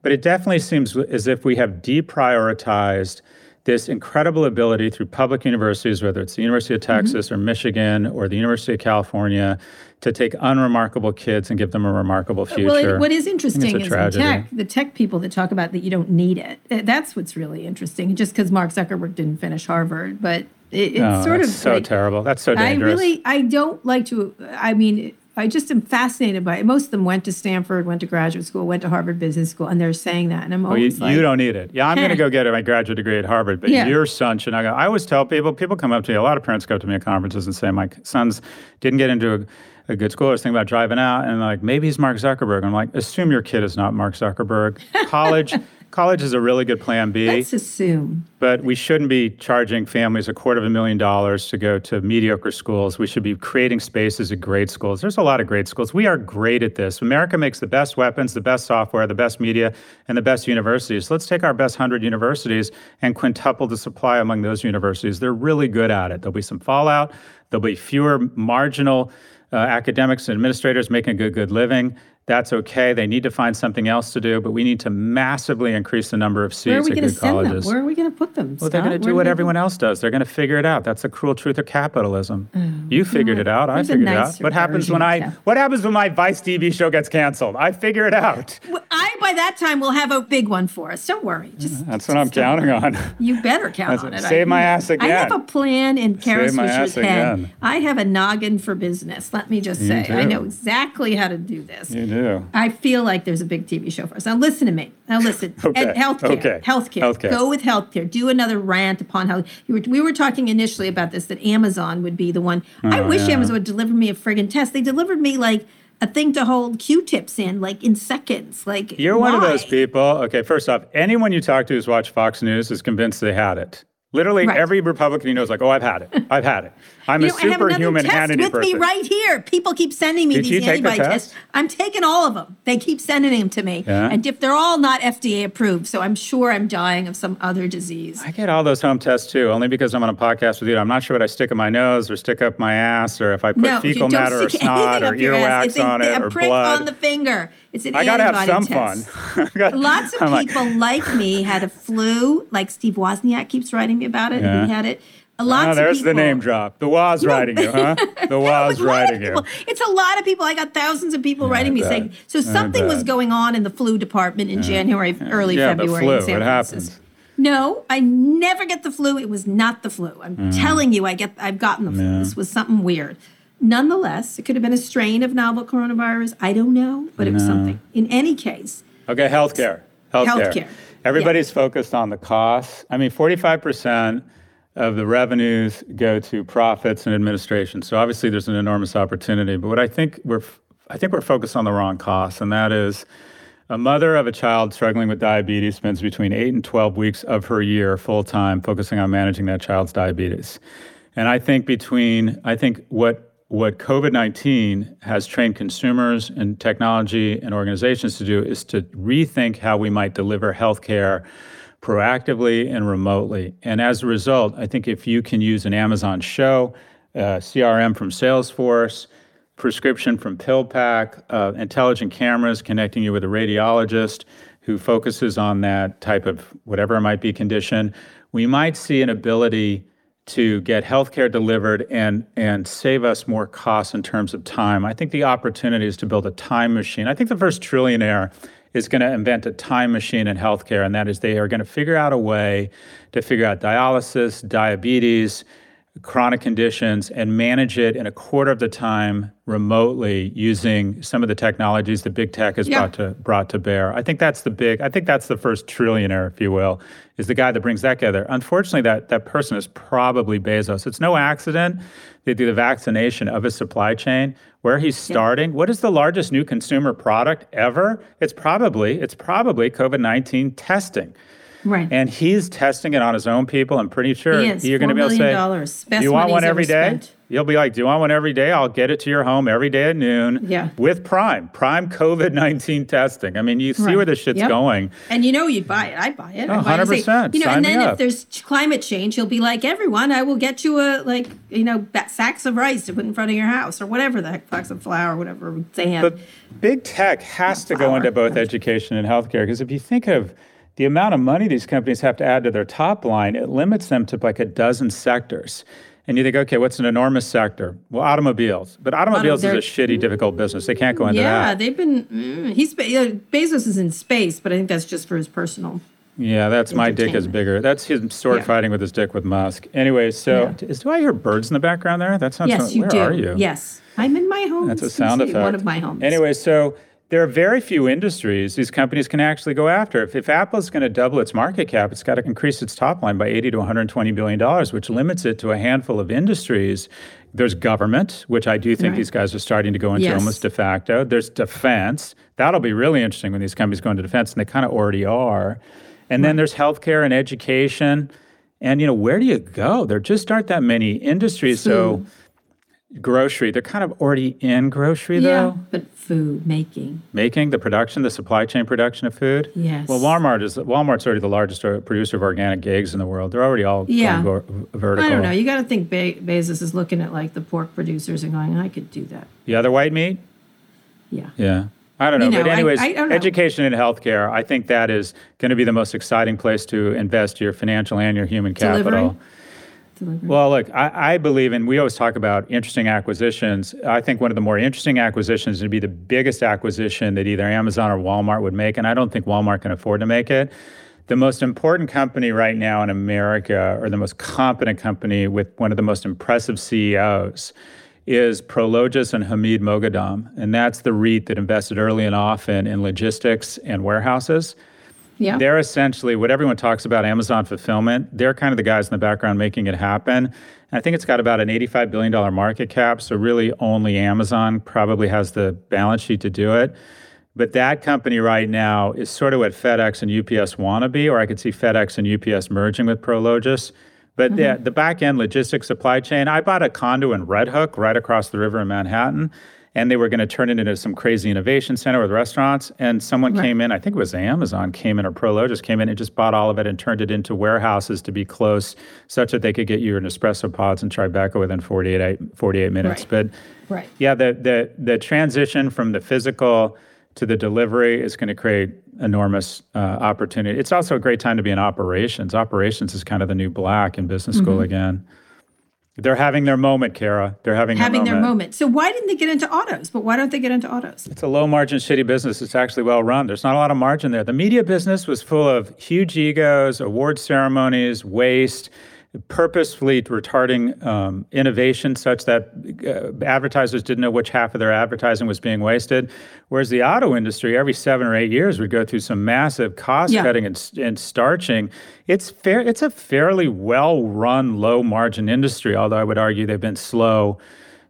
But it definitely seems as if we have deprioritized this incredible ability through public universities, whether it's the University of mm-hmm. Texas mm-hmm. or Michigan or the University of California, to take unremarkable kids and give them a remarkable future. Well, what is interesting is the tech, the tech people that talk about that you don't need it. That's what's really interesting. Just because Mark Zuckerberg didn't finish Harvard, but it, it's no, sort of so like, terrible. That's so dangerous. I really, I don't like to. I mean, I just am fascinated by it. Most of them went to Stanford, went to graduate school, went to Harvard Business School, and they're saying that. And I'm always you, like, you don't need it. Yeah, I'm going to go get my graduate degree at Harvard, but yeah. your son should not go. I always tell people, people come up to me, a lot of parents go up to me at conferences and say, my sons didn't get into a, a good school. I was thinking about driving out, and like, maybe he's Mark Zuckerberg. I'm like, assume your kid is not Mark Zuckerberg. College college is a really good plan B. Let's assume. But we shouldn't be charging families a quarter of a million dollars to go to mediocre schools. We should be creating spaces at great schools. There's a lot of great schools. We are great at this. America makes the best weapons, the best software, the best media, and the best universities. Let's take our best 100 universities and quintuple the supply among those universities. They're really good at it. There'll be some fallout, there'll be fewer marginal uh, academics and administrators making a good, good living. That's okay. They need to find something else to do, but we need to massively increase the number of seats at good colleges. Them? Where are we going to put them? Well, they're going to do what everyone else does. They're going to figure it out. That's the cruel truth of capitalism. Oh, you figured it out. I figured it out. What happens when I? What happens when my Vice TV show gets canceled? I figure it out. Well, I by that time will have a big one for us. Don't worry. Uh, just, That's what I'm counting on. You better count on it. Save I, my ass again. I have a plan in Kara Swisher's head. Again. I have a noggin for business. Let me just say, I know exactly how to do this. You do. I feel like there's a big TV show for us. Now listen to me. Now listen. okay. Ed, healthcare. Okay. Healthcare. Healthcare. Go with healthcare. Do another rant upon how you were, we were talking initially about this that Amazon would be the one. Oh, I wish yeah. Amazon would deliver me a friggin' test. They delivered me like a thing to hold Q-tips in, like in seconds. Like you're why? one of those people. Okay, first off, anyone you talk to who's watched Fox News is convinced they had it. Literally right. every Republican he knows, like, oh, I've had it. I've had it. I'm you know, a superhuman I have Hannity with person. me right here. People keep sending me Did these antibody tests. I'm taking all of them. They keep sending them to me, yeah. and if they're all not FDA approved, so I'm sure I'm dying of some other disease. I get all those home tests too, only because I'm on a podcast with you. I'm not sure what I stick in my nose or stick up my ass, or if I put no, fecal matter or snot or earwax on it or blood on the finger. It's an I gotta have some test. fun. Lots of I'm people like, like, me had a flu, like Steve Wozniak keeps writing me about it. Yeah. He had it. Lots oh, there's the name drop. The Woz writing you, huh? The Woz writing you. It's a lot of people. I got thousands of people yeah, writing me saying, so something was going on in the flu department in yeah. January, early yeah, February flu, in San Francisco. Happens. No, I never get the flu. It was not the flu. I'm mm. telling you, I get. I've gotten the flu. This was something weird. Nonetheless, it could have been a strain of novel coronavirus. I don't know, but it was something. In any case. Okay, healthcare. Healthcare. healthcare. Everybody's focused on the costs. I mean, 45% of the revenues go to profits and administration. So obviously there's an enormous opportunity. But what I think we're I think we're focused on the wrong costs, and that is a mother of a child struggling with diabetes spends between 8 and 12 weeks of her year full time focusing on managing that child's diabetes. And I think between I think what what COVID 19 has trained consumers and technology and organizations to do is to rethink how we might deliver healthcare proactively and remotely. And as a result, I think if you can use an Amazon show, uh, CRM from Salesforce, prescription from PillPack, uh, intelligent cameras connecting you with a radiologist who focuses on that type of whatever it might be condition, we might see an ability to get healthcare delivered and and save us more costs in terms of time. I think the opportunity is to build a time machine. I think the first trillionaire is going to invent a time machine in healthcare, and that is they are going to figure out a way to figure out dialysis, diabetes, chronic conditions and manage it in a quarter of the time remotely using some of the technologies that big tech has yeah. brought to brought to bear. I think that's the big I think that's the first trillionaire, if you will, is the guy that brings that together. Unfortunately, that that person is probably Bezos. It's no accident they do the vaccination of his supply chain. Where he's starting, yeah. what is the largest new consumer product ever? It's probably it's probably COVID-19 testing. Right. And he's testing it on his own people. I'm pretty sure you're going to be able to say, dollars. Best you want one every day? Spent. You'll be like, do you want one every day? I'll get it to your home every day at noon. Yeah. With Prime, Prime COVID 19 testing. I mean, you see right. where this shit's yep. going. And you know, you'd buy it. I'd buy it. Oh, 100%. Say, you know, Sign and then if there's climate change, you'll be like, everyone, I will get you a, like, you know, sacks of rice to put in front of your house or whatever the heck, sacks of flour, whatever have. But big tech has to go into both education and healthcare because if you think of, the amount of money these companies have to add to their top line, it limits them to like a dozen sectors. And you think, okay, what's an enormous sector? Well, automobiles. But automobiles is a shitty, difficult business. They can't go into yeah, that. Yeah, they've been. Mm, he's Bezos is in space, but I think that's just for his personal. Yeah, that's my dick is bigger. That's his sword yeah. fighting with his dick with Musk. Anyway, so yeah. is, do I hear birds in the background there? That sounds. Yes, you where do. are you? Yes, I'm in my home. That's a sound effect. One of my homes. Anyway, so there are very few industries these companies can actually go after. If, if Apple is going to double its market cap, it's got to increase its top line by 80 to 120 billion dollars, which limits it to a handful of industries. There's government, which I do think right. these guys are starting to go into yes. almost de facto. There's defense. That'll be really interesting when these companies go into defense, and they kind of already are. And right. then there's healthcare and education. And you know, where do you go? There just aren't that many industries. So grocery, they're kind of already in grocery yeah, though. But food making. Making the production, the supply chain production of food. Yes. Well, Walmart is Walmart's already the largest uh, producer of organic eggs in the world. They're already all yeah. Uh, vertical. I don't know. You got to think Be- Bezos is looking at like the pork producers and going, I could do that. The other white meat. Yeah. Yeah. I don't know. You know but anyways, I, I education and healthcare, I think that is going to be the most exciting place to invest your financial and your human capital. Delivery? Well, look, I, I, believe in, we always talk about interesting acquisitions. I think one of the more interesting acquisitions would be the biggest acquisition that either Amazon or Walmart would make. And I don't think Walmart can afford to make it. The most important company right now in America, or the most competent company with one of the most impressive CEOs, is Prologis and Hamid Moghadam. And that's the REIT that invested early and often in logistics and warehouses. Yeah. They're essentially what everyone talks about Amazon fulfillment. They're kind of the guys in the background making it happen. And I think it's got about an $85 billion market cap. So, really, only Amazon probably has the balance sheet to do it. But that company right now is sort of what FedEx and UPS want to be, or I could see FedEx and UPS merging with Prologis. But mm-hmm. the, the back end logistics supply chain, I bought a condo in Red Hook right across the river in Manhattan and they were going to turn it into some crazy innovation center with restaurants. And someone right. came in, I think it was Amazon, came in or Prologis came in and just bought all of it and turned it into warehouses to be close, such that they could get you an espresso pods and Tribeca within 48, 48 minutes. Right. But right. yeah, the, the the transition from the physical to the delivery is going to create enormous uh, opportunity. It's also a great time to be in operations. Operations is kind of the new black in business school mm-hmm. again. They're having their moment, Kara. They're having, having their, moment. their moment. So why didn't they get into autos? But why don't they get into autos? It's a low margin, shitty business. It's actually well run. There's not a lot of margin there. The media business was full of huge egos, award ceremonies, waste purposefully retarding um, innovation such that uh, advertisers didn't know which half of their advertising was being wasted. Whereas the auto industry, every seven or eight years, would go through some massive cost yeah. cutting and, and starching. It's fair. It's a fairly well run, low margin industry. Although I would argue they've been slow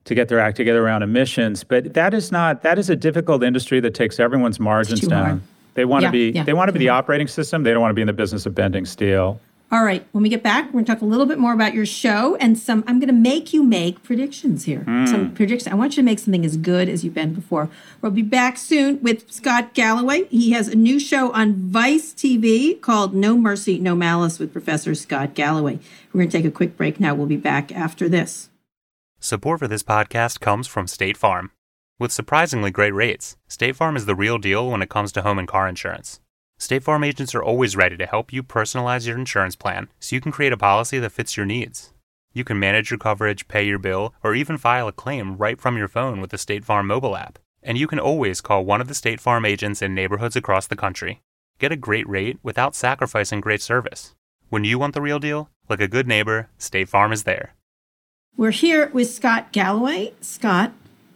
to get their act together around emissions. But that is not. That is a difficult industry that takes everyone's margins down. Hard. They want yeah, to be. Yeah, they want to be the operating system. They don't want to be in the business of bending steel. All right, when we get back, we're going to talk a little bit more about your show and some. I'm going to make you make predictions here. Mm. Some predictions. I want you to make something as good as you've been before. We'll be back soon with Scott Galloway. He has a new show on Vice TV called No Mercy, No Malice with Professor Scott Galloway. We're going to take a quick break now. We'll be back after this. Support for this podcast comes from State Farm. With surprisingly great rates, State Farm is the real deal when it comes to home and car insurance. State Farm agents are always ready to help you personalize your insurance plan so you can create a policy that fits your needs. You can manage your coverage, pay your bill, or even file a claim right from your phone with the State Farm mobile app. And you can always call one of the State Farm agents in neighborhoods across the country. Get a great rate without sacrificing great service. When you want the real deal, like a good neighbor, State Farm is there. We're here with Scott Galloway. Scott,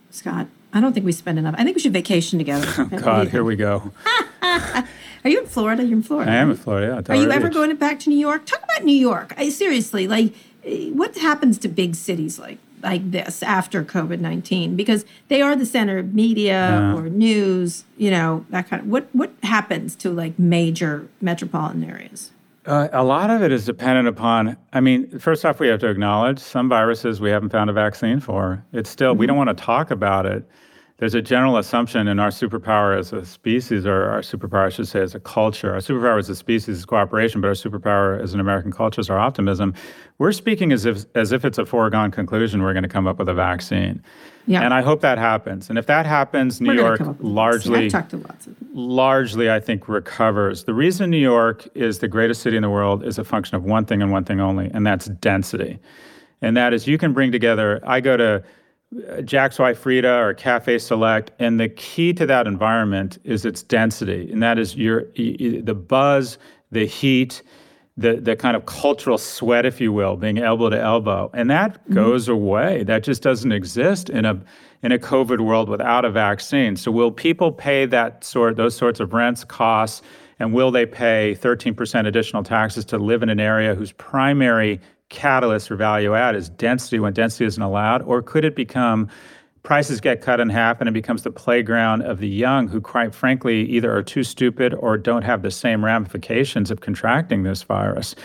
Scott, I don't think we spend enough. I think we should vacation together. Oh, God, here we go. Are you in Florida? You're in Florida. I am in Florida. Yeah, Are you ever going back to New York? Talk about New York. I, seriously, like, eh, what happens to big cities like like this after COVID nineteen? Because they are the center of media yeah. or news. You know that kind of. What what happens to like major metropolitan areas? Uh, a lot of it is dependent upon. I mean, first off, we have to acknowledge some viruses we haven't found a vaccine for. It's still mm-hmm. we don't want to talk about it there's a general assumption in our superpower as a species, or our superpower, I should say, as a culture. Our superpower as a species is cooperation, but our superpower as an American culture is our optimism. We're speaking as if as if it's a foregone conclusion we're going to come up with a vaccine. Yeah. And I hope that happens. And if that happens, New York largely, largely, I think, recovers. The reason New York is the greatest city in the world is a function of one thing and one thing only, and that's density. And that is you can bring together, I go to Jack's Wife Frida or Cafe Select, and the key to that environment is its density, and that is your the buzz, the heat, the the kind of cultural sweat, if you will, being elbow to elbow, and that mm-hmm. goes away. That just doesn't exist in a in a COVID world without a vaccine. So will people pay that sort those sorts of rents, costs, and will they pay 13% additional taxes to live in an area whose primary catalyst for value add is density when density isn't allowed? Or could it become prices get cut in half and it becomes the playground of the young who, quite frankly, either are too stupid or don't have the same ramifications of contracting this virus?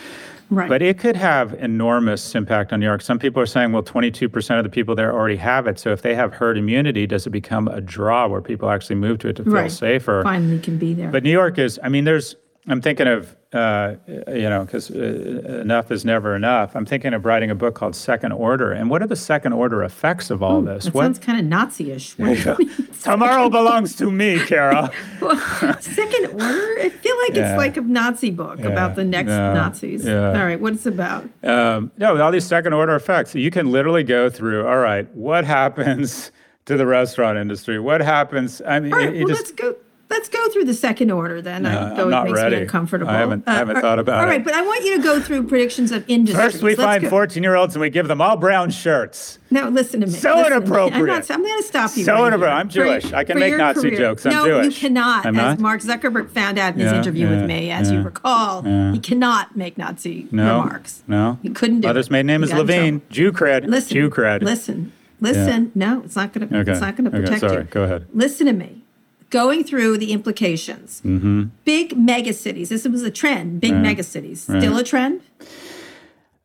Right. But it could have enormous impact on New York. Some people are saying, well, 22% of the people there already have it. So if they have herd immunity, does it become a draw where people actually move to it to feel right. safer? Finally can be there. But New York is, I mean, there's, I'm thinking of uh, you know, because uh, enough is never enough. I'm thinking of writing a book called Second Order. And what are the second order effects of all Ooh, this? That what? sounds kind of Nazi-ish. Tomorrow belongs to me, Kara. well, second Order? I feel like yeah. it's like a Nazi book yeah. about the next no. Nazis. Yeah. All right, what's it about? Um, no, all these second order effects. You can literally go through. All right, what happens to the restaurant industry? What happens? I mean, all right, well, just, let's go Let's go through the second order then. No, I, though I'm not it makes ready. me uncomfortable. I haven't, uh, I haven't thought about all it. All right, but I want you to go through predictions of industry. First, we Let's find 14 year olds and we give them all brown shirts. No, listen to me. So listen inappropriate. I'm, not, I'm going to stop you. So right inappropriate. I'm Jewish. For, I can make Nazi career. jokes. I'm no, Jewish. you cannot. I'm as not? Mark Zuckerberg found out in his yeah, interview yeah, with me, as yeah, you recall, yeah. he cannot make Nazi no, remarks. No. He couldn't do Mother's it. maiden name is Levine. Jew cred. Listen. Jew cred. Listen. Listen. No, it's not going to. Okay. It's not going to protect okay, sorry. you. Go ahead. Listen to me going through the implications. Mm-hmm. Big megacities. This was a trend. Big right. megacities. Right. Still a trend?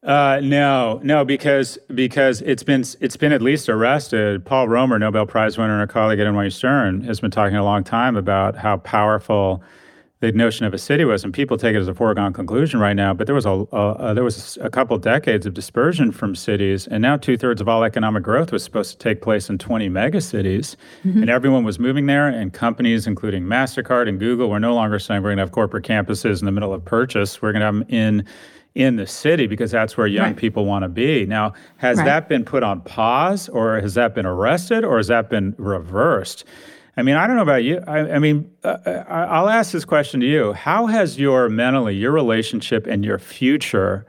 Uh, no, no, because because it's been it's been at least arrested. Paul Romer, Nobel Prize winner and a colleague at NYU Stern, has been talking a long time about how powerful the notion of a city was, and people take it as a foregone conclusion right now. But there was a, a there was a couple decades of dispersion from cities, and now two thirds of all economic growth was supposed to take place in 20 megacities, mm-hmm. and everyone was moving there. And companies, including Mastercard and Google, were no longer saying we're going to have corporate campuses in the middle of Purchase. We're going to have them in in the city because that's where young right. people want to be. Now, has right. that been put on pause, or has that been arrested, or has that been reversed? I mean, I don't know about you. I, I mean, uh, I'll ask this question to you. How has your mentally, your relationship and your future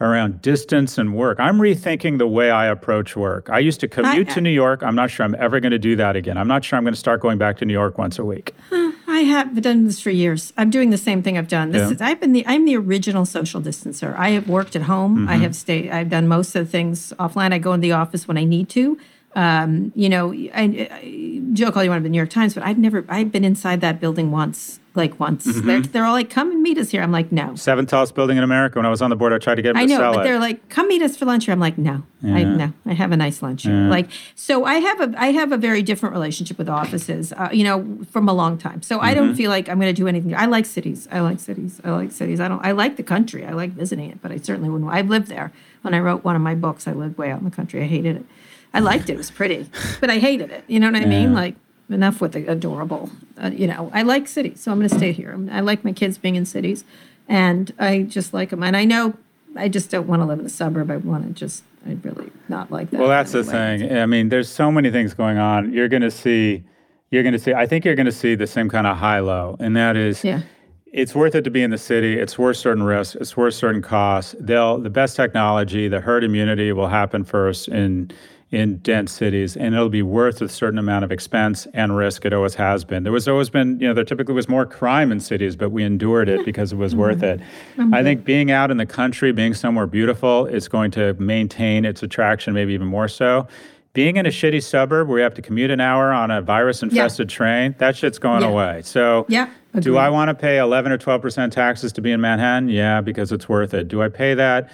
around distance and work? I'm rethinking the way I approach work. I used to commute I, to New York. I'm not sure I'm ever going to do that again. I'm not sure I'm going to start going back to New York once a week. I have done this for years. I'm doing the same thing I've done. This yeah. is I've been the I'm the original social distancer. I have worked at home. Mm-hmm. I have stayed. I've done most of the things offline. I go in the office when I need to. Um, you know, I, I, joke all you want to the New York Times, but I've never, I've been inside that building once, like once. Mm-hmm. They're, they're all like, come and meet us here. I'm like, no. Seventh tallest building in America. When I was on the board, I tried to get them I to know, sell but it. they're like, come meet us for lunch here. I'm like, no, yeah. I no, I have a nice lunch. Yeah. Like, so I have a, I have a very different relationship with offices, uh, you know, from a long time. So mm-hmm. I don't mm-hmm. feel like I'm going to do anything. I like cities. I like cities. I like cities. I don't, I like the country. I like visiting it, but I certainly wouldn't. I've lived there. When I wrote one of my books, I lived way out in the country. I hated it. I liked it. It was pretty, but I hated it. You know what I mean? Like enough with the adorable. Uh, you know, I like cities, so I'm going to stay here. I like my kids being in cities, and I just like them. And I know I just don't want to live in a suburb. I want to just, I'd really not like that. Well, that's the thing. I mean, there's so many things going on. You're going to see, you're going to see. I think you're going to see the same kind of high low, and that is, Yeah. it's worth it to be in the city. It's worth certain risks. It's worth certain costs. They'll the best technology, the herd immunity will happen first in in dense cities, and it'll be worth a certain amount of expense and risk. It always has been. There was always been, you know, there typically was more crime in cities, but we endured it because it was mm-hmm. worth it. Mm-hmm. I think being out in the country, being somewhere beautiful, is going to maintain its attraction, maybe even more so. Being in a shitty suburb where you have to commute an hour on a virus infested train, that shit's going Yeah. away. So Yeah, do. I want to pay 11 or 12% taxes to be in Manhattan? Yeah, because it's worth it. Do I pay that?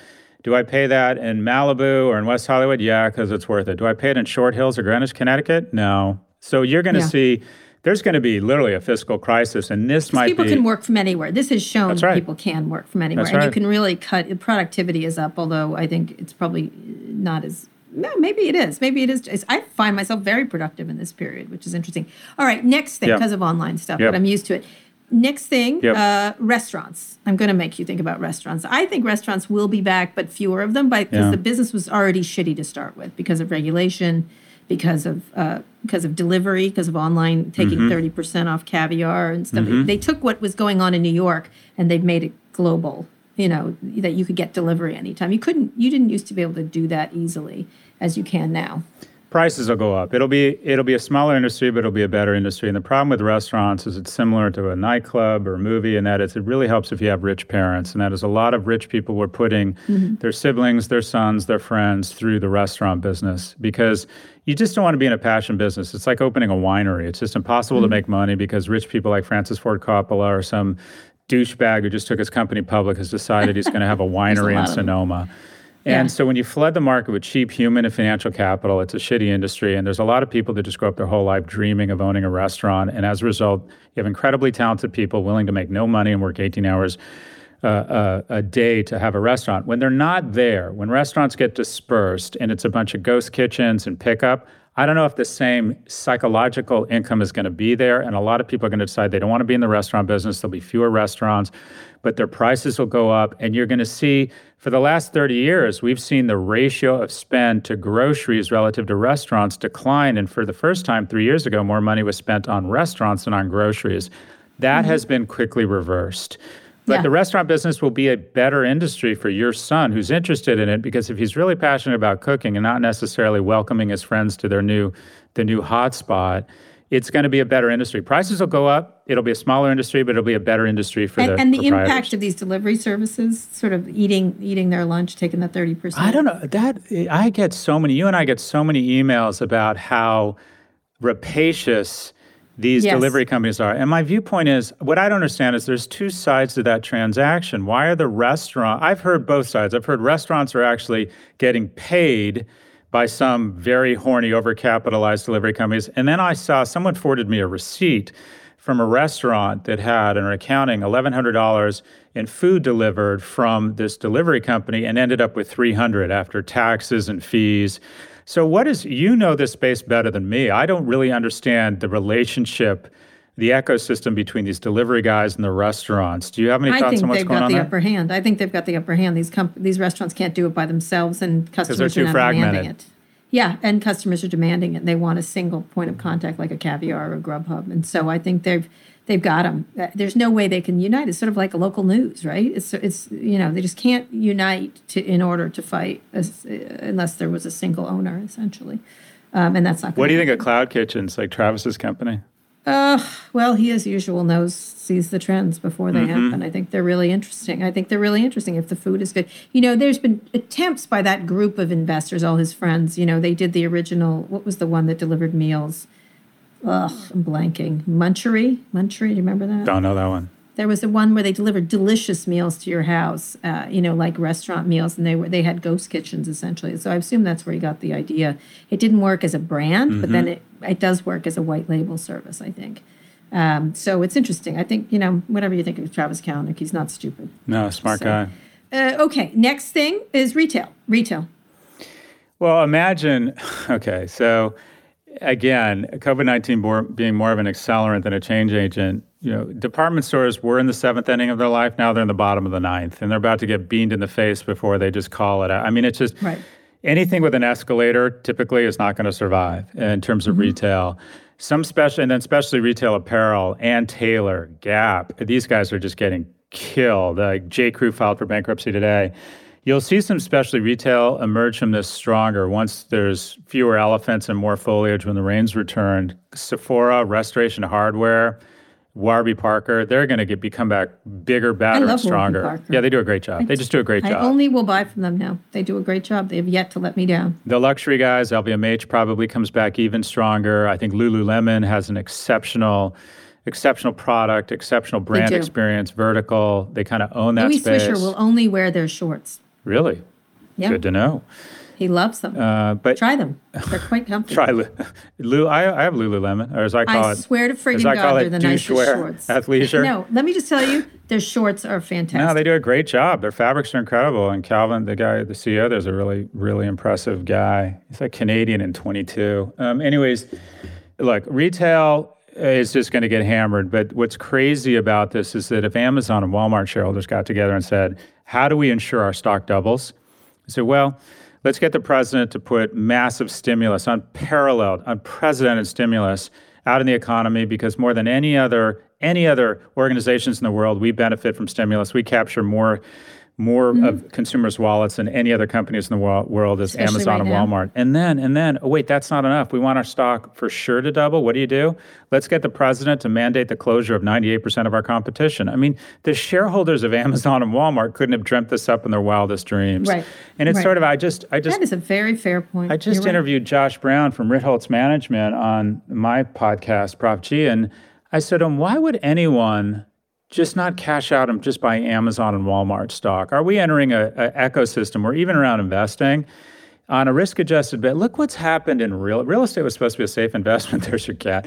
Do I pay that in Malibu or in West Hollywood? Yeah, because it's worth it. Do I pay it in Short Hills or Greenwich, Connecticut? No. So you're going to Yeah. see there's going to be literally a fiscal crisis, and this might people be. can work from anywhere. This has shown right. people can work from anywhere, That's and you can really cut. Productivity is up, although I think it's probably not as. No, maybe it is. Maybe it is. I find myself very productive in this period, which is interesting. All right, next thing Yep. because of online stuff, Yep. but I'm used to it. Next thing, Yep. uh, restaurants. I'm going to make you think about restaurants. I think restaurants will be back, but fewer of them, because Yeah. the business was already shitty to start with because of regulation, because of uh, because of delivery, because of online taking Mm-hmm. 30 percent off Caviar and stuff. They took what was going on in New York and they've made it global. You know that you could get delivery anytime. You couldn't. You didn't used to be able to do that easily as you can now. Prices will go up. It'll be it'll be a smaller industry, but it'll be a better industry. And the problem with restaurants is it's similar to a nightclub or a movie, and that is it really helps if you have rich parents. And that is a lot of rich people were putting their siblings, their sons, their friends through the restaurant business because you just don't want to be in a passion business. It's like opening a winery. It's just impossible to make money because rich people like Francis Ford Coppola or some douchebag who just took his company public has decided he's going to have a winery in Sonoma. of Sonoma. Yeah. And so when you flood the market with cheap human and financial capital, it's a shitty industry. And there's a lot of people that just grow up their whole life dreaming of owning a restaurant. And as a result, you have incredibly talented people willing to make no money and work 18 hours uh, uh, a day to have a restaurant. When they're not there, when restaurants get dispersed and it's a bunch of ghost kitchens and pickup, I don't know if the same psychological income is going to be there. And a lot of people are going to decide they don't want to be in the restaurant business. There'll be fewer restaurants, but their prices will go up. And you're going to see for the last 30 years, we've seen the ratio of spend to groceries relative to restaurants decline. And for the first time three years ago, more money was spent on restaurants than on groceries. That mm-hmm. has been quickly reversed. But Yeah. the restaurant business will be a better industry for your son who's interested in it because if he's really passionate about cooking and not necessarily welcoming his friends to their new the new hotspot, it's going to be a better industry. Prices will go up. It'll be a smaller industry, but it'll be a better industry for And, the and the impact of these delivery services, sort of eating eating their lunch, taking the 30 percent. I don't know that I get so many. You and I get so many emails about how rapacious these Yes. delivery companies are. And my viewpoint is, what I don't understand is there's two sides to that transaction. Why are the restaurant? I've heard both sides. I've heard restaurants are actually getting paid by some very horny, overcapitalized delivery companies. And then I saw someone forwarded me a receipt from a restaurant that had an accounting $1,100 in food delivered from this delivery company and ended up with 300 after taxes and fees. So what is you know this space better than me. I don't really understand the relationship, the ecosystem between these delivery guys and the restaurants. Do you have any I thoughts on what's going on? I think they've got the there? upper hand. I think they've got the upper hand. These comp- these restaurants can't do it by themselves, and customers are not demanding it. Yeah, and customers are demanding it. They want a single point of contact, like a Caviar or a Grubhub, and so I think they've they've got them. There's no way they can unite. It's sort of like a local news, right? It's it's you know they just can't unite to in order to fight as, unless there was a single owner, essentially, um, and that's not. What do you think of Cloud Kitchens, like Travis's company? Uh, well, he, as usual, knows sees the trends before they mm-hmm. happen. I think they're really interesting. I think they're really interesting if the food is good. You know, there's been attempts by that group of investors, all his friends. You know, they did the original. What was the one that delivered meals? Ugh, I'm blanking. Munchery, Munchery. Do you remember that? Don't know that one. There was the one where they delivered delicious meals to your house, uh, you know, like restaurant meals, and they were they had ghost kitchens essentially. So I assume that's where he got the idea. It didn't work as a brand, but then it it does work as a white label service, I think. Um, so it's interesting. I think you know whatever you think of Travis Kalanick, he's not stupid. No, smart So- guy. Uh, okay, next thing is retail. Retail. Well, imagine, okay, so again, COVID 19 being more of an accelerant than a change agent, you know, department stores were in the seventh inning of their life. Now they're in the bottom of the ninth, and they're about to get beamed in the face before they just call it out. I mean, it's just right. anything with an escalator typically is not going to survive in terms of mm-hmm. retail. Some special, and then especially retail apparel, Ann Taylor, Gap, these guys are just getting killed. Uh, J. Crew filed for bankruptcy today. You'll see some specialty retail emerge from this stronger once there's fewer elephants and more foliage when the rains returned. Sephora, Restoration Hardware, Warby Parker, they're going to get become back bigger, better, and stronger. Yeah, they do a great job. They just do a great I job. I only will buy from them now. They do a great job. They have yet to let me down. The luxury guys, LVMH probably comes back even stronger. I think Lululemon has an exceptional exceptional product, exceptional brand experience, vertical. They kind of own that Louis space. Swisher will only wear their shorts. Really? Yeah. Good to know. He loves them. Uh, but try them; they're quite comfy. try Lulu. I, I have Lululemon, or as I call I it. I swear to friggin' God, they're the nicest shorts. Athleisure. No, let me just tell you, their shorts are fantastic. No, they do a great job. Their fabrics are incredible. And Calvin, the guy, the CEO, there's a really, really impressive guy. He's like Canadian in 22. Um, anyways, look, retail is just going to get hammered. But what's crazy about this is that if Amazon and Walmart shareholders got together and said, how do we ensure our stock doubles? I said, well, let's get the president to put massive stimulus, unparalleled, unprecedented stimulus out in the economy because more than any other any other organizations in the world, we benefit from stimulus. We capture more more mm-hmm. of consumers' wallets than any other companies in the world is Especially Amazon right and Walmart. And then, and then, oh wait, that's not enough. We want our stock for sure to double. What do you do? Let's get the president to mandate the closure of 98% of our competition. I mean, the shareholders of Amazon and Walmart couldn't have dreamt this up in their wildest dreams. Right. And it's right. sort of, I just, I just. That is a very fair point. I just You're interviewed right. Josh Brown from Ritholtz Management on my podcast, Prop G, and I said to him, why would anyone just not cash out and just buy Amazon and Walmart stock? Are we entering a, a ecosystem or even around investing on a risk-adjusted bet? Look what's happened in real real estate was supposed to be a safe investment. There's your cat.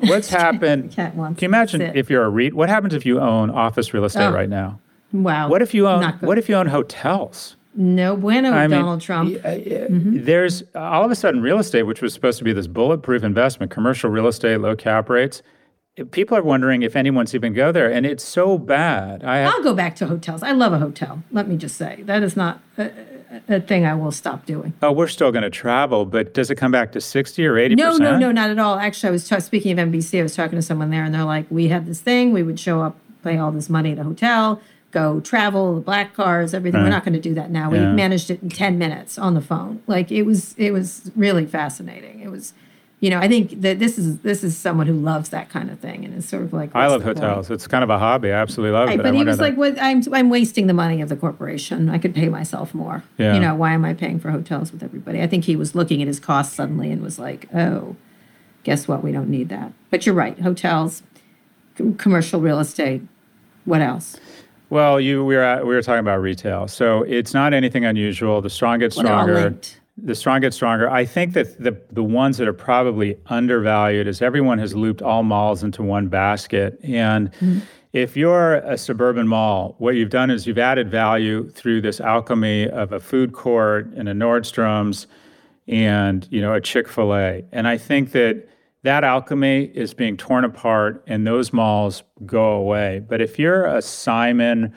What's happened? cat wants can you imagine if you're a REIT? What happens if you own office real estate oh. right now? Wow. What if you own What if you own hotels? No bueno, I Donald Trump. mm-hmm. There's all of a sudden real estate, which was supposed to be this bulletproof investment, commercial real estate, low cap rates people are wondering if anyone's even go there, and it's so bad. I have, I'll go back to hotels. I love a hotel. Let me just say that is not a, a thing I will stop doing. Oh, we're still going to travel, but does it come back to sixty or eighty? No, no, no, not at all. Actually, I was t- speaking of NBC. I was talking to someone there, and they're like, "We had this thing. We would show up, pay all this money at a hotel." Go travel, the black cars, everything. Right. We're not going to do that now. We managed it in ten minutes on the phone. Like it was, it was really fascinating. It was, you know, I think that this is this is someone who loves that kind of thing and is sort of like. I love hotels. Point? It's kind of a hobby. I absolutely love right, it. But he was like, "What? I'm I'm wasting the money of the corporation. I could pay myself more. Yeah. You know, why am I paying for hotels with everybody? I think he was looking at his costs suddenly and was like, "Oh, guess what? We don't need that." But you're right. Hotels, c- commercial real estate. What else? Well, you we were at, we were talking about retail, so it's not anything unusual. The strong get stronger the strong get stronger. I think that the the ones that are probably undervalued is everyone has looped all malls into one basket. And mm-hmm. if you're a suburban mall, what you've done is you've added value through this alchemy of a food court and a Nordstrom's and you know a Chick-fil-A. And I think that that alchemy is being torn apart and those malls go away. But if you're a Simon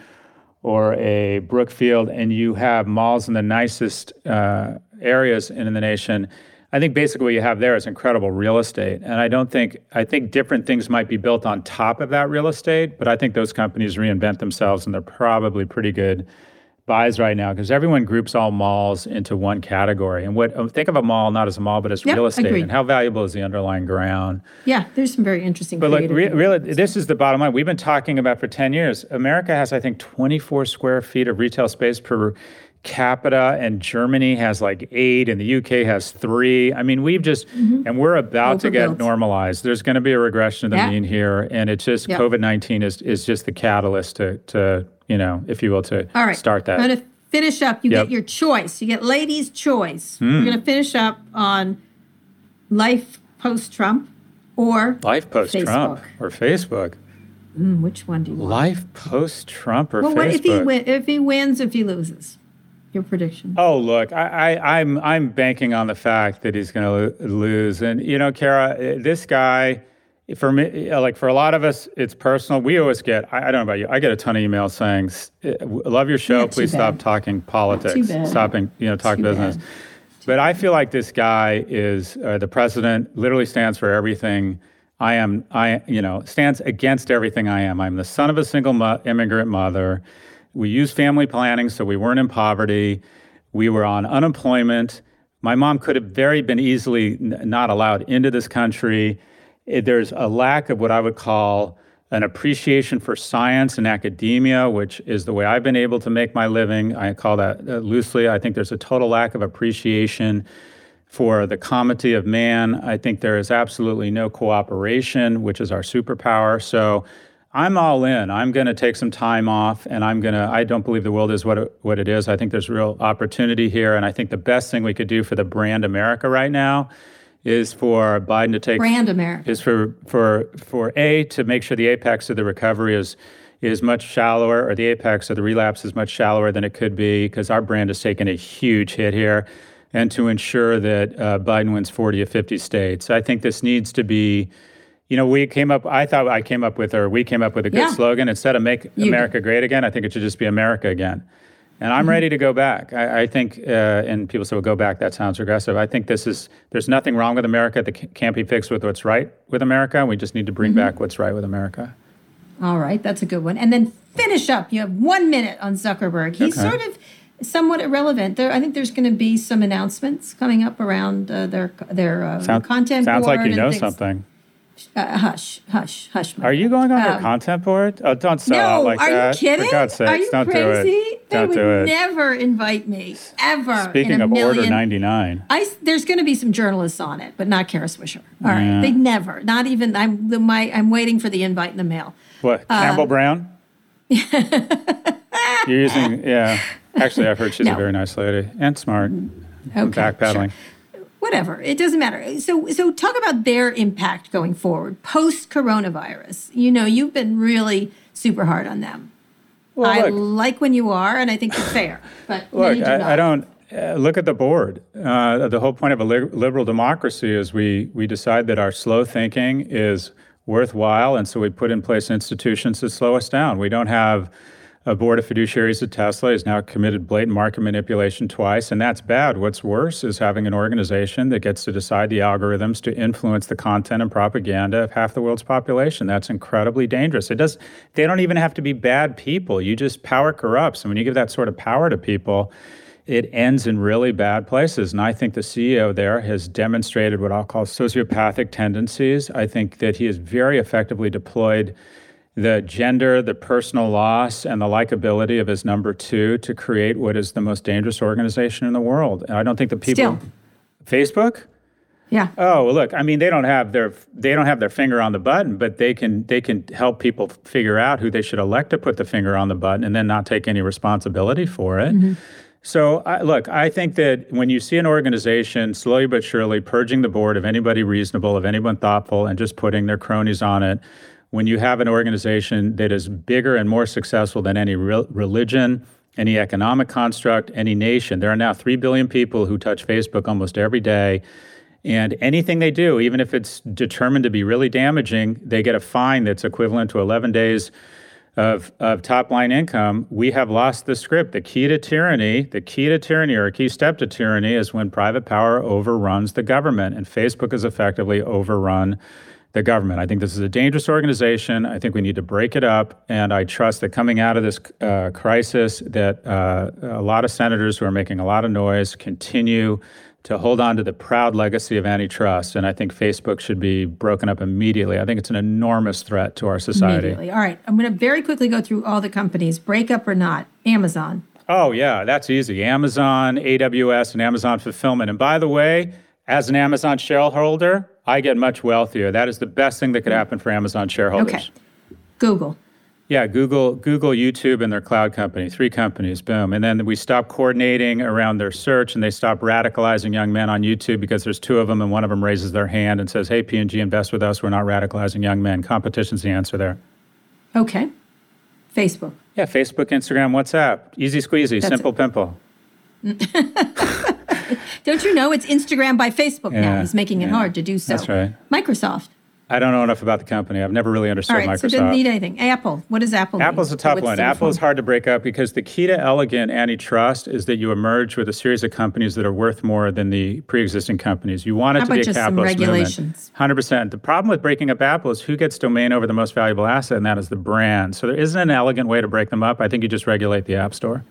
or a Brookfield and you have malls in the nicest uh, areas in the nation, I think basically what you have there is incredible real estate. And I don't think, I think different things might be built on top of that real estate, but I think those companies reinvent themselves and they're probably pretty good buys right now because everyone groups all malls into one category. And what um, think of a mall not as a mall, but as yep, real estate. Agreed. And how valuable is the underlying ground? Yeah, there's some very interesting. But like, re- really, this is the bottom line. We've been talking about for ten years. America has, I think, 24 square feet of retail space per capita and Germany has like eight and the UK has three. I mean, we've just, mm-hmm. and we're about to get normalized. There's going to be a regression of the yeah. mean here. And it's just yep. COVID 19 is, is just the catalyst to, to, you know, if you will, to All right. start that. I'm going to finish up. You yep. get your choice. You get ladies' choice. Mm. We're going to finish up on life post Trump or life post Trump or Facebook. Mm, which one do you want? Life post Trump or well, Facebook? What if he win, if he wins, if he loses? Your prediction? Oh, look, I, I, I'm I'm banking on the fact that he's going to lose, and you know, Kara, uh, this guy for me, uh, like for a lot of us, it's personal. We always get, I, I, don't know about you, I get a ton of emails saying, uh, love your show, please stop talking politics, stopping, you know, talk Too business. Bad. But I feel like this guy is uh, the president, literally stands for everything I am, I, you know, stands against everything I am. I'm the son of a single mo- immigrant mother. We used family planning, so we weren't in poverty. We were on unemployment. My mom could have very been easily n- not allowed into this country it, there's a lack of what I would call an appreciation for science and academia, which is the way I've been able to make my living. I call that uh, loosely. I think there's a total lack of appreciation for the comity of man. I think there is absolutely no cooperation, which is our superpower. So I'm all in. I'm going to take some time off and I'm going to I don't believe the world is what it, what it is. I think there's real opportunity here and I think the best thing we could do for the brand America right now is for Biden to take brand America is for for for a to make sure the apex of the recovery is is much shallower, or the apex of the relapse is much shallower than it could be, because our brand has taken a huge hit here, and to ensure that uh, Biden wins 40 or 50 states. I think this needs to be. You know, we came up. I thought I came up with, or we came up with a good yeah. slogan. Instead of "Make you. America Great Again," I think it should just be "America Again." And I'm mm-hmm. ready to go back. I, I think, uh, and people say, well, go back, that sounds regressive. I think this is, there's nothing wrong with America that can't be fixed with what's right with America. We just need to bring mm-hmm. back what's right with America. All right, that's a good one. And then finish up. You have one minute on Zuckerberg. He's okay. sort of somewhat irrelevant. There, I think there's going to be some announcements coming up around uh, their their uh, Sound, content. Sounds like you know something. Uh, hush, hush, hush. Are you going on um, their content board? Oh, don't sell no, out like are that. Are you kidding? For God's sakes, are you don't crazy? do it. They don't would do it. never invite me ever. Speaking of million. Order 99, I, there's going to be some journalists on it, but not Kara Swisher. All right, yeah. they never. Not even. I'm the my. I'm waiting for the invite in the mail. What Campbell uh, Brown? You're using yeah. Actually, I've heard she's no. a very nice lady and smart. Okay, backpedaling. Sure whatever it doesn't matter. So so talk about their impact going forward post coronavirus you know you've been really super hard on them. Well, i look, like when you are and i think you're fair but look do I, I, don't uh, look at the board. Uh, the whole point of a li- liberal democracy is we we decide that our slow thinking is worthwhile and so we put in place institutions to slow us down. We don't have a board of fiduciaries at Tesla has now committed blatant market manipulation twice, and that's bad. What's worse is having an organization that gets to decide the algorithms to influence the content and propaganda of half the world's population. That's incredibly dangerous. It does. They don't even have to be bad people. You just power corrupts, and when you give that sort of power to people, it ends in really bad places. And I think the CEO there has demonstrated what I'll call sociopathic tendencies. I think that he has very effectively deployed the gender, the personal loss, and the likability of his number two to create what is the most dangerous organization in the world. And I don't think the people. Still. Facebook. Yeah. Oh, well, look. I mean, they don't have their they don't have their finger on the button, but they can they can help people figure out who they should elect to put the finger on the button, and then not take any responsibility for it. Mm-hmm. So, I, look, I think that when you see an organization slowly but surely purging the board of anybody reasonable, of anyone thoughtful, and just putting their cronies on it, when you have an organization that is bigger and more successful than any re- religion, any economic construct, any nation. There are now 3 billion people who touch Facebook almost every day. And anything they do, even if it's determined to be really damaging, they get a fine that's equivalent to 11 days of, of top line income. We have lost the script. The key to tyranny, the key to tyranny or a key step to tyranny is when private power overruns the government. And Facebook is effectively overrun the government. I think this is a dangerous organization. I think we need to break it up. And I trust that coming out of this uh, crisis, that uh, a lot of senators who are making a lot of noise continue to hold on to the proud legacy of antitrust. And I think Facebook should be broken up immediately. I think it's an enormous threat to our society. Immediately. All right. I'm going to very quickly go through all the companies, break up or not. Amazon. Oh, yeah, that's easy. Amazon, AWS, and Amazon Fulfillment. And by the way, as an Amazon shareholder, I get much wealthier. That is the best thing that could mm. happen for Amazon shareholders. Okay. Google. Yeah, Google, Google, YouTube, and their cloud company, three companies, boom. And then we stop coordinating around their search, and they stop radicalizing young men on YouTube because there's two of them, and one of them raises their hand and says, "Hey, P&G, invest with us. We're not radicalizing young men." Competition's the answer there. Okay. Facebook. Yeah, Facebook, Instagram, WhatsApp, easy squeezy, That's simple it. pimple. Don't you know it's Instagram by Facebook now Yeah, is making it yeah. hard to do so. That's right. Microsoft. I don't know enough about the company. I've never really understood right, Microsoft. so didn't need anything. Apple. What does Apple? Apple's a tough one. Apple is hard to break up because the key to elegant antitrust is that you emerge with a series of companies that are worth more than the pre-existing companies. You want it How to be a capitalist regulations? 100%. The problem with breaking up Apple is who gets domain over the most valuable asset, and that is the brand. So there isn't an elegant way to break them up. I think you just regulate the App Store.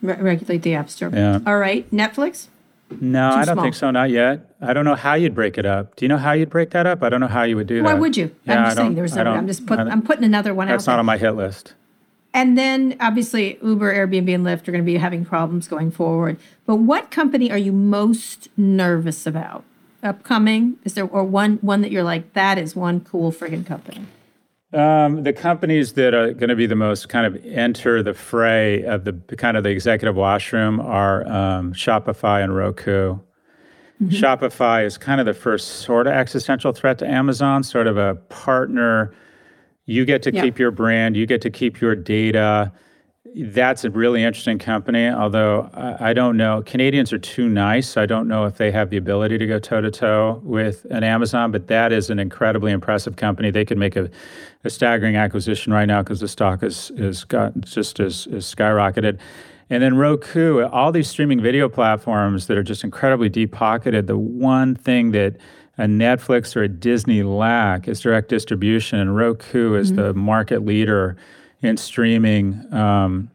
Re- regulate the App Store. Yeah. All right, Netflix. No, I don't small. think so. Not yet. I don't know how you'd break it up. Do you know how you'd break that up? I don't know how you would do Why that. Why would you? Yeah, I'm just saying there's no. I'm just put, I'm putting another one That's out That's not there. on my hit list. And then obviously Uber, Airbnb, and Lyft are going to be having problems going forward. But what company are you most nervous about? Upcoming? Is there or one one that you're like that is one cool friggin' company? Um, the companies that are going to be the most kind of enter the fray of the kind of the executive washroom are um, Shopify and Roku. Shopify is kind of the first sort of existential threat to Amazon, sort of a partner. You get to Yeah. keep your brand, you get to keep your data. That's a really interesting company, although I, I don't know. Canadians are too nice. I don't know if they have the ability to go toe to toe with an Amazon, but that is an incredibly impressive company. They could make a, a staggering acquisition right now because the stock is is got just as is skyrocketed. And then Roku, all these streaming video platforms that are just incredibly deep pocketed. The one thing that a Netflix or a Disney lack is direct distribution, and Roku is mm-hmm. the market leader in streaming um,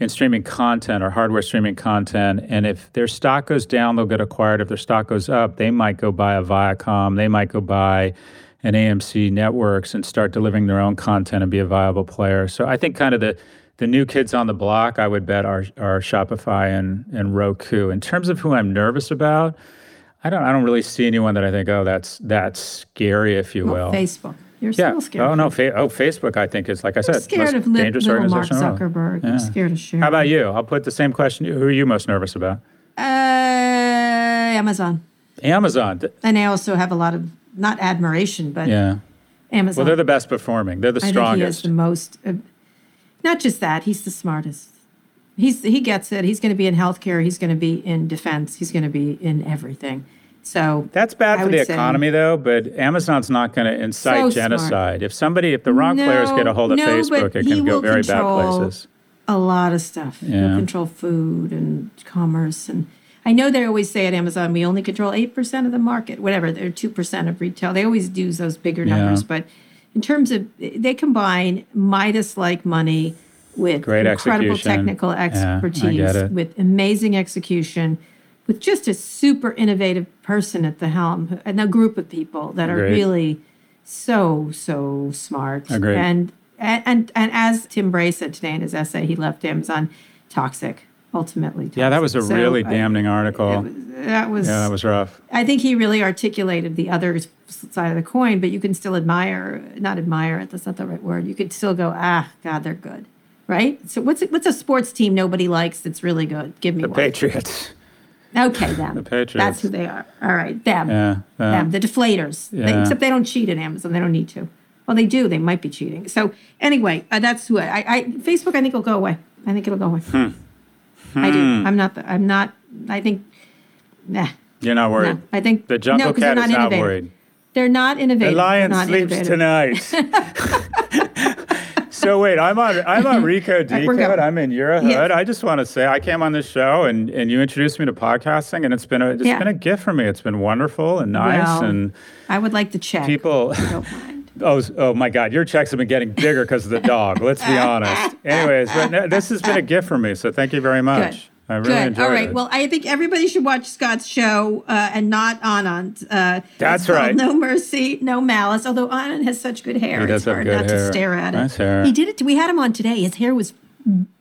in streaming content or hardware streaming content. And if their stock goes down, they'll get acquired. If their stock goes up, they might go buy a Viacom. They might go buy an AMC Networks and start delivering their own content and be a viable player. So I think kind of the the new kids on the block, I would bet are are Shopify and and Roku. In terms of who I'm nervous about, I don't I don't really see anyone that I think oh that's that's scary if you will. Facebook. You're Yeah. still scared. Oh no. Fa- oh, Facebook. I think is like I said, scared most of li- dangerous little Mark organization in the world. Zuckerberg. I'm scared of sharing. How about you? I'll put the same question. Who are you most nervous about? uh, Amazon? Amazon. Th- And I also have a lot of not admiration, but Yeah. Amazon. Well, they're the best performing. They're the strongest. I think he has strongest. the most. Uh, not just that, he's the smartest. He's he gets it. He's going to be in healthcare. He's going to be in defense. He's going to be in everything. So That's bad I for the economy, though. But Amazon's not going to incite So smart. genocide. If somebody, if the wrong players get a hold of No, no, Facebook, it can go very bad places. a lot of stuff. Yeah. He'll control food and commerce and. I know they always say at Amazon we only control eight percent of the market, whatever. They're two percent of retail. They always use those bigger numbers, Yeah. but in terms of they combine Midas-like money with Great incredible execution. technical Yeah, expertise, it. with amazing execution, with just a super innovative person at the helm, and a group of people that are Agreed. really so so smart. Agreed. And and and, as Tim Bray said today in his essay, he left Amazon toxic. Ultimately, Yeah, that was a. So really I- damning article. was- that was. yeah, that was rough. I think he really articulated the other side of the coin, but you can still admire, not admire it. That's not the right word. You could still go, ah, God, they're good, right? So what's what's a sports team nobody likes that's really good? Give me The one. Patriots. Okay, them. The Patriots. That's who they are. All right, them. Yeah. yeah. them. The deflators. They- Yeah. except they don't cheat at Amazon. They don't need to. Well, they do. They might be cheating. So anyway, uh, that's who I, I. Facebook. I think will go away. I think it'll go away. Hmm. I do. I'm not. The, I'm not. I think. Nah. You're not worried. No, I think The jungle no, cat is not worried. They're not innovative. The lion not sleeps innovative. tonight. so wait, I'm on I'm on Recode Decode. I'm in Eurohood. Yes. I just want to say I came on this show and, and you introduced me to podcasting and it's been a it's Yeah. been a gift for me. It's been wonderful and nice Well, and I would like to check. people. Oh, oh my God! Your checks have been getting bigger because of the dog. Let's be honest. Anyways, but no, this has been a gift for me, so thank you very much. Good. I really Good. All right. it. Well, I think everybody should watch Scott's show uh, and not Anand. Uh, That's right. No mercy, no malice. Although Anand has such good hair, He does it's have hard not hair. to stare at it. Nice hair. He did it. We had him on today. His hair was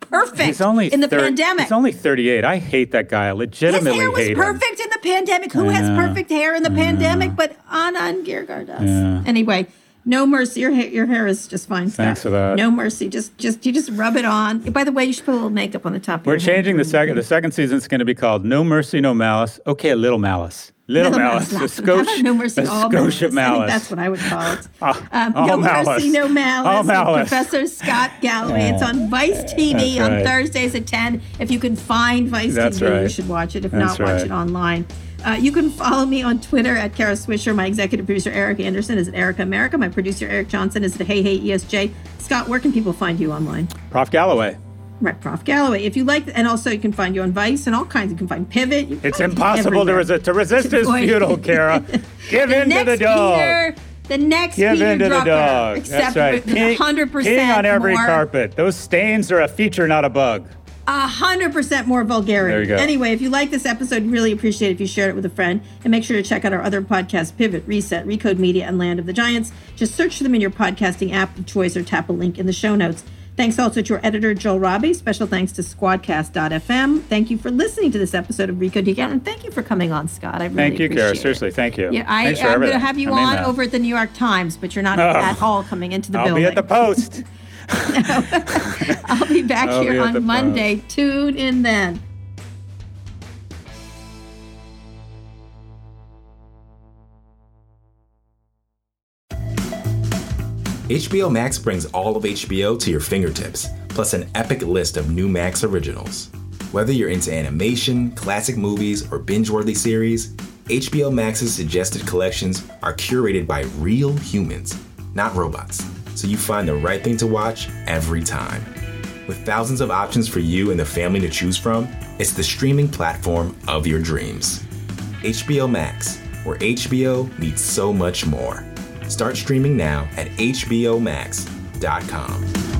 perfect. he's only in the thir- pandemic. He's only 38. I hate that guy. I His hair was hate him. perfect in the pandemic. Who has perfect hair in the pandemic but Anand Giridharadas? Yeah. Anyway, No mercy. Your hair, your hair is just fine. Thanks for that. No mercy. Just, just you just rub it on. By the way, you should put a little makeup on the top. of We're changing the second. The second season is going to be called No Mercy, No Malice. Okay, a little malice. Little, Little malice. malice. No mercy, all malice. I think malice. that's what I would call it. Ah, Um, all no malice. mercy, no malice. All with malice. Professor Scott Galloway. It's on Vice TV That's on. Thursdays at ten. If you can find Vice That's TV, you should watch it. If That's not, watch it online. Uh, you can follow me on Twitter at Kara Swisher. My executive producer Erica Anderson is at Erica America. My producer Eric Johnson is at Hey Hey ESJ. Scott, where can people find you online? Prof. Galloway. Right, Prof. Galloway. If you like, and also you can find you on Vice and all kinds. You can find Pivot. Can It's find impossible to resist. To resist is Boy. futile, Kara. Give in to the dog. Peter, the next Give Peter in to the dog. Except That's right. Peeing- 100% peeing on every more, carpet. Those stains are a feature, not a bug. A hundred percent more vulgarity. There you go. Anyway, if you like this episode, really appreciate it if you shared it with a friend. And make sure to check out our other podcasts, Pivot, Reset, Recode Media, and Land of the Giants. Just search for them in your podcasting app of choice or tap a link in the show notes. Thanks also to our editor, Joel Robbie. Special thanks to squadcast.fm. Thank you for listening to this episode of Recode Decode, and thank you for coming on, Scott. I really Thank you, Kara. Seriously, thank you. Yeah, I, I'm going to have you I mean on that. over at the New York Times, but you're not Oh. at all coming into the I'll building. be at the post. I'll be back I'll here be on Monday. Tune in then. HBO Max brings all of HBO to your fingertips, plus an epic list of new Max originals. Whether you're into animation, classic movies, or binge worthy series, HBO Max's suggested collections are curated by real humans, not robots, so you find the right thing to watch every time. With thousands of options for you and the family to choose from, it's the streaming platform of your dreams. HBO Max, where HBO meets so much more. Start streaming now at HBO HBOMax.com.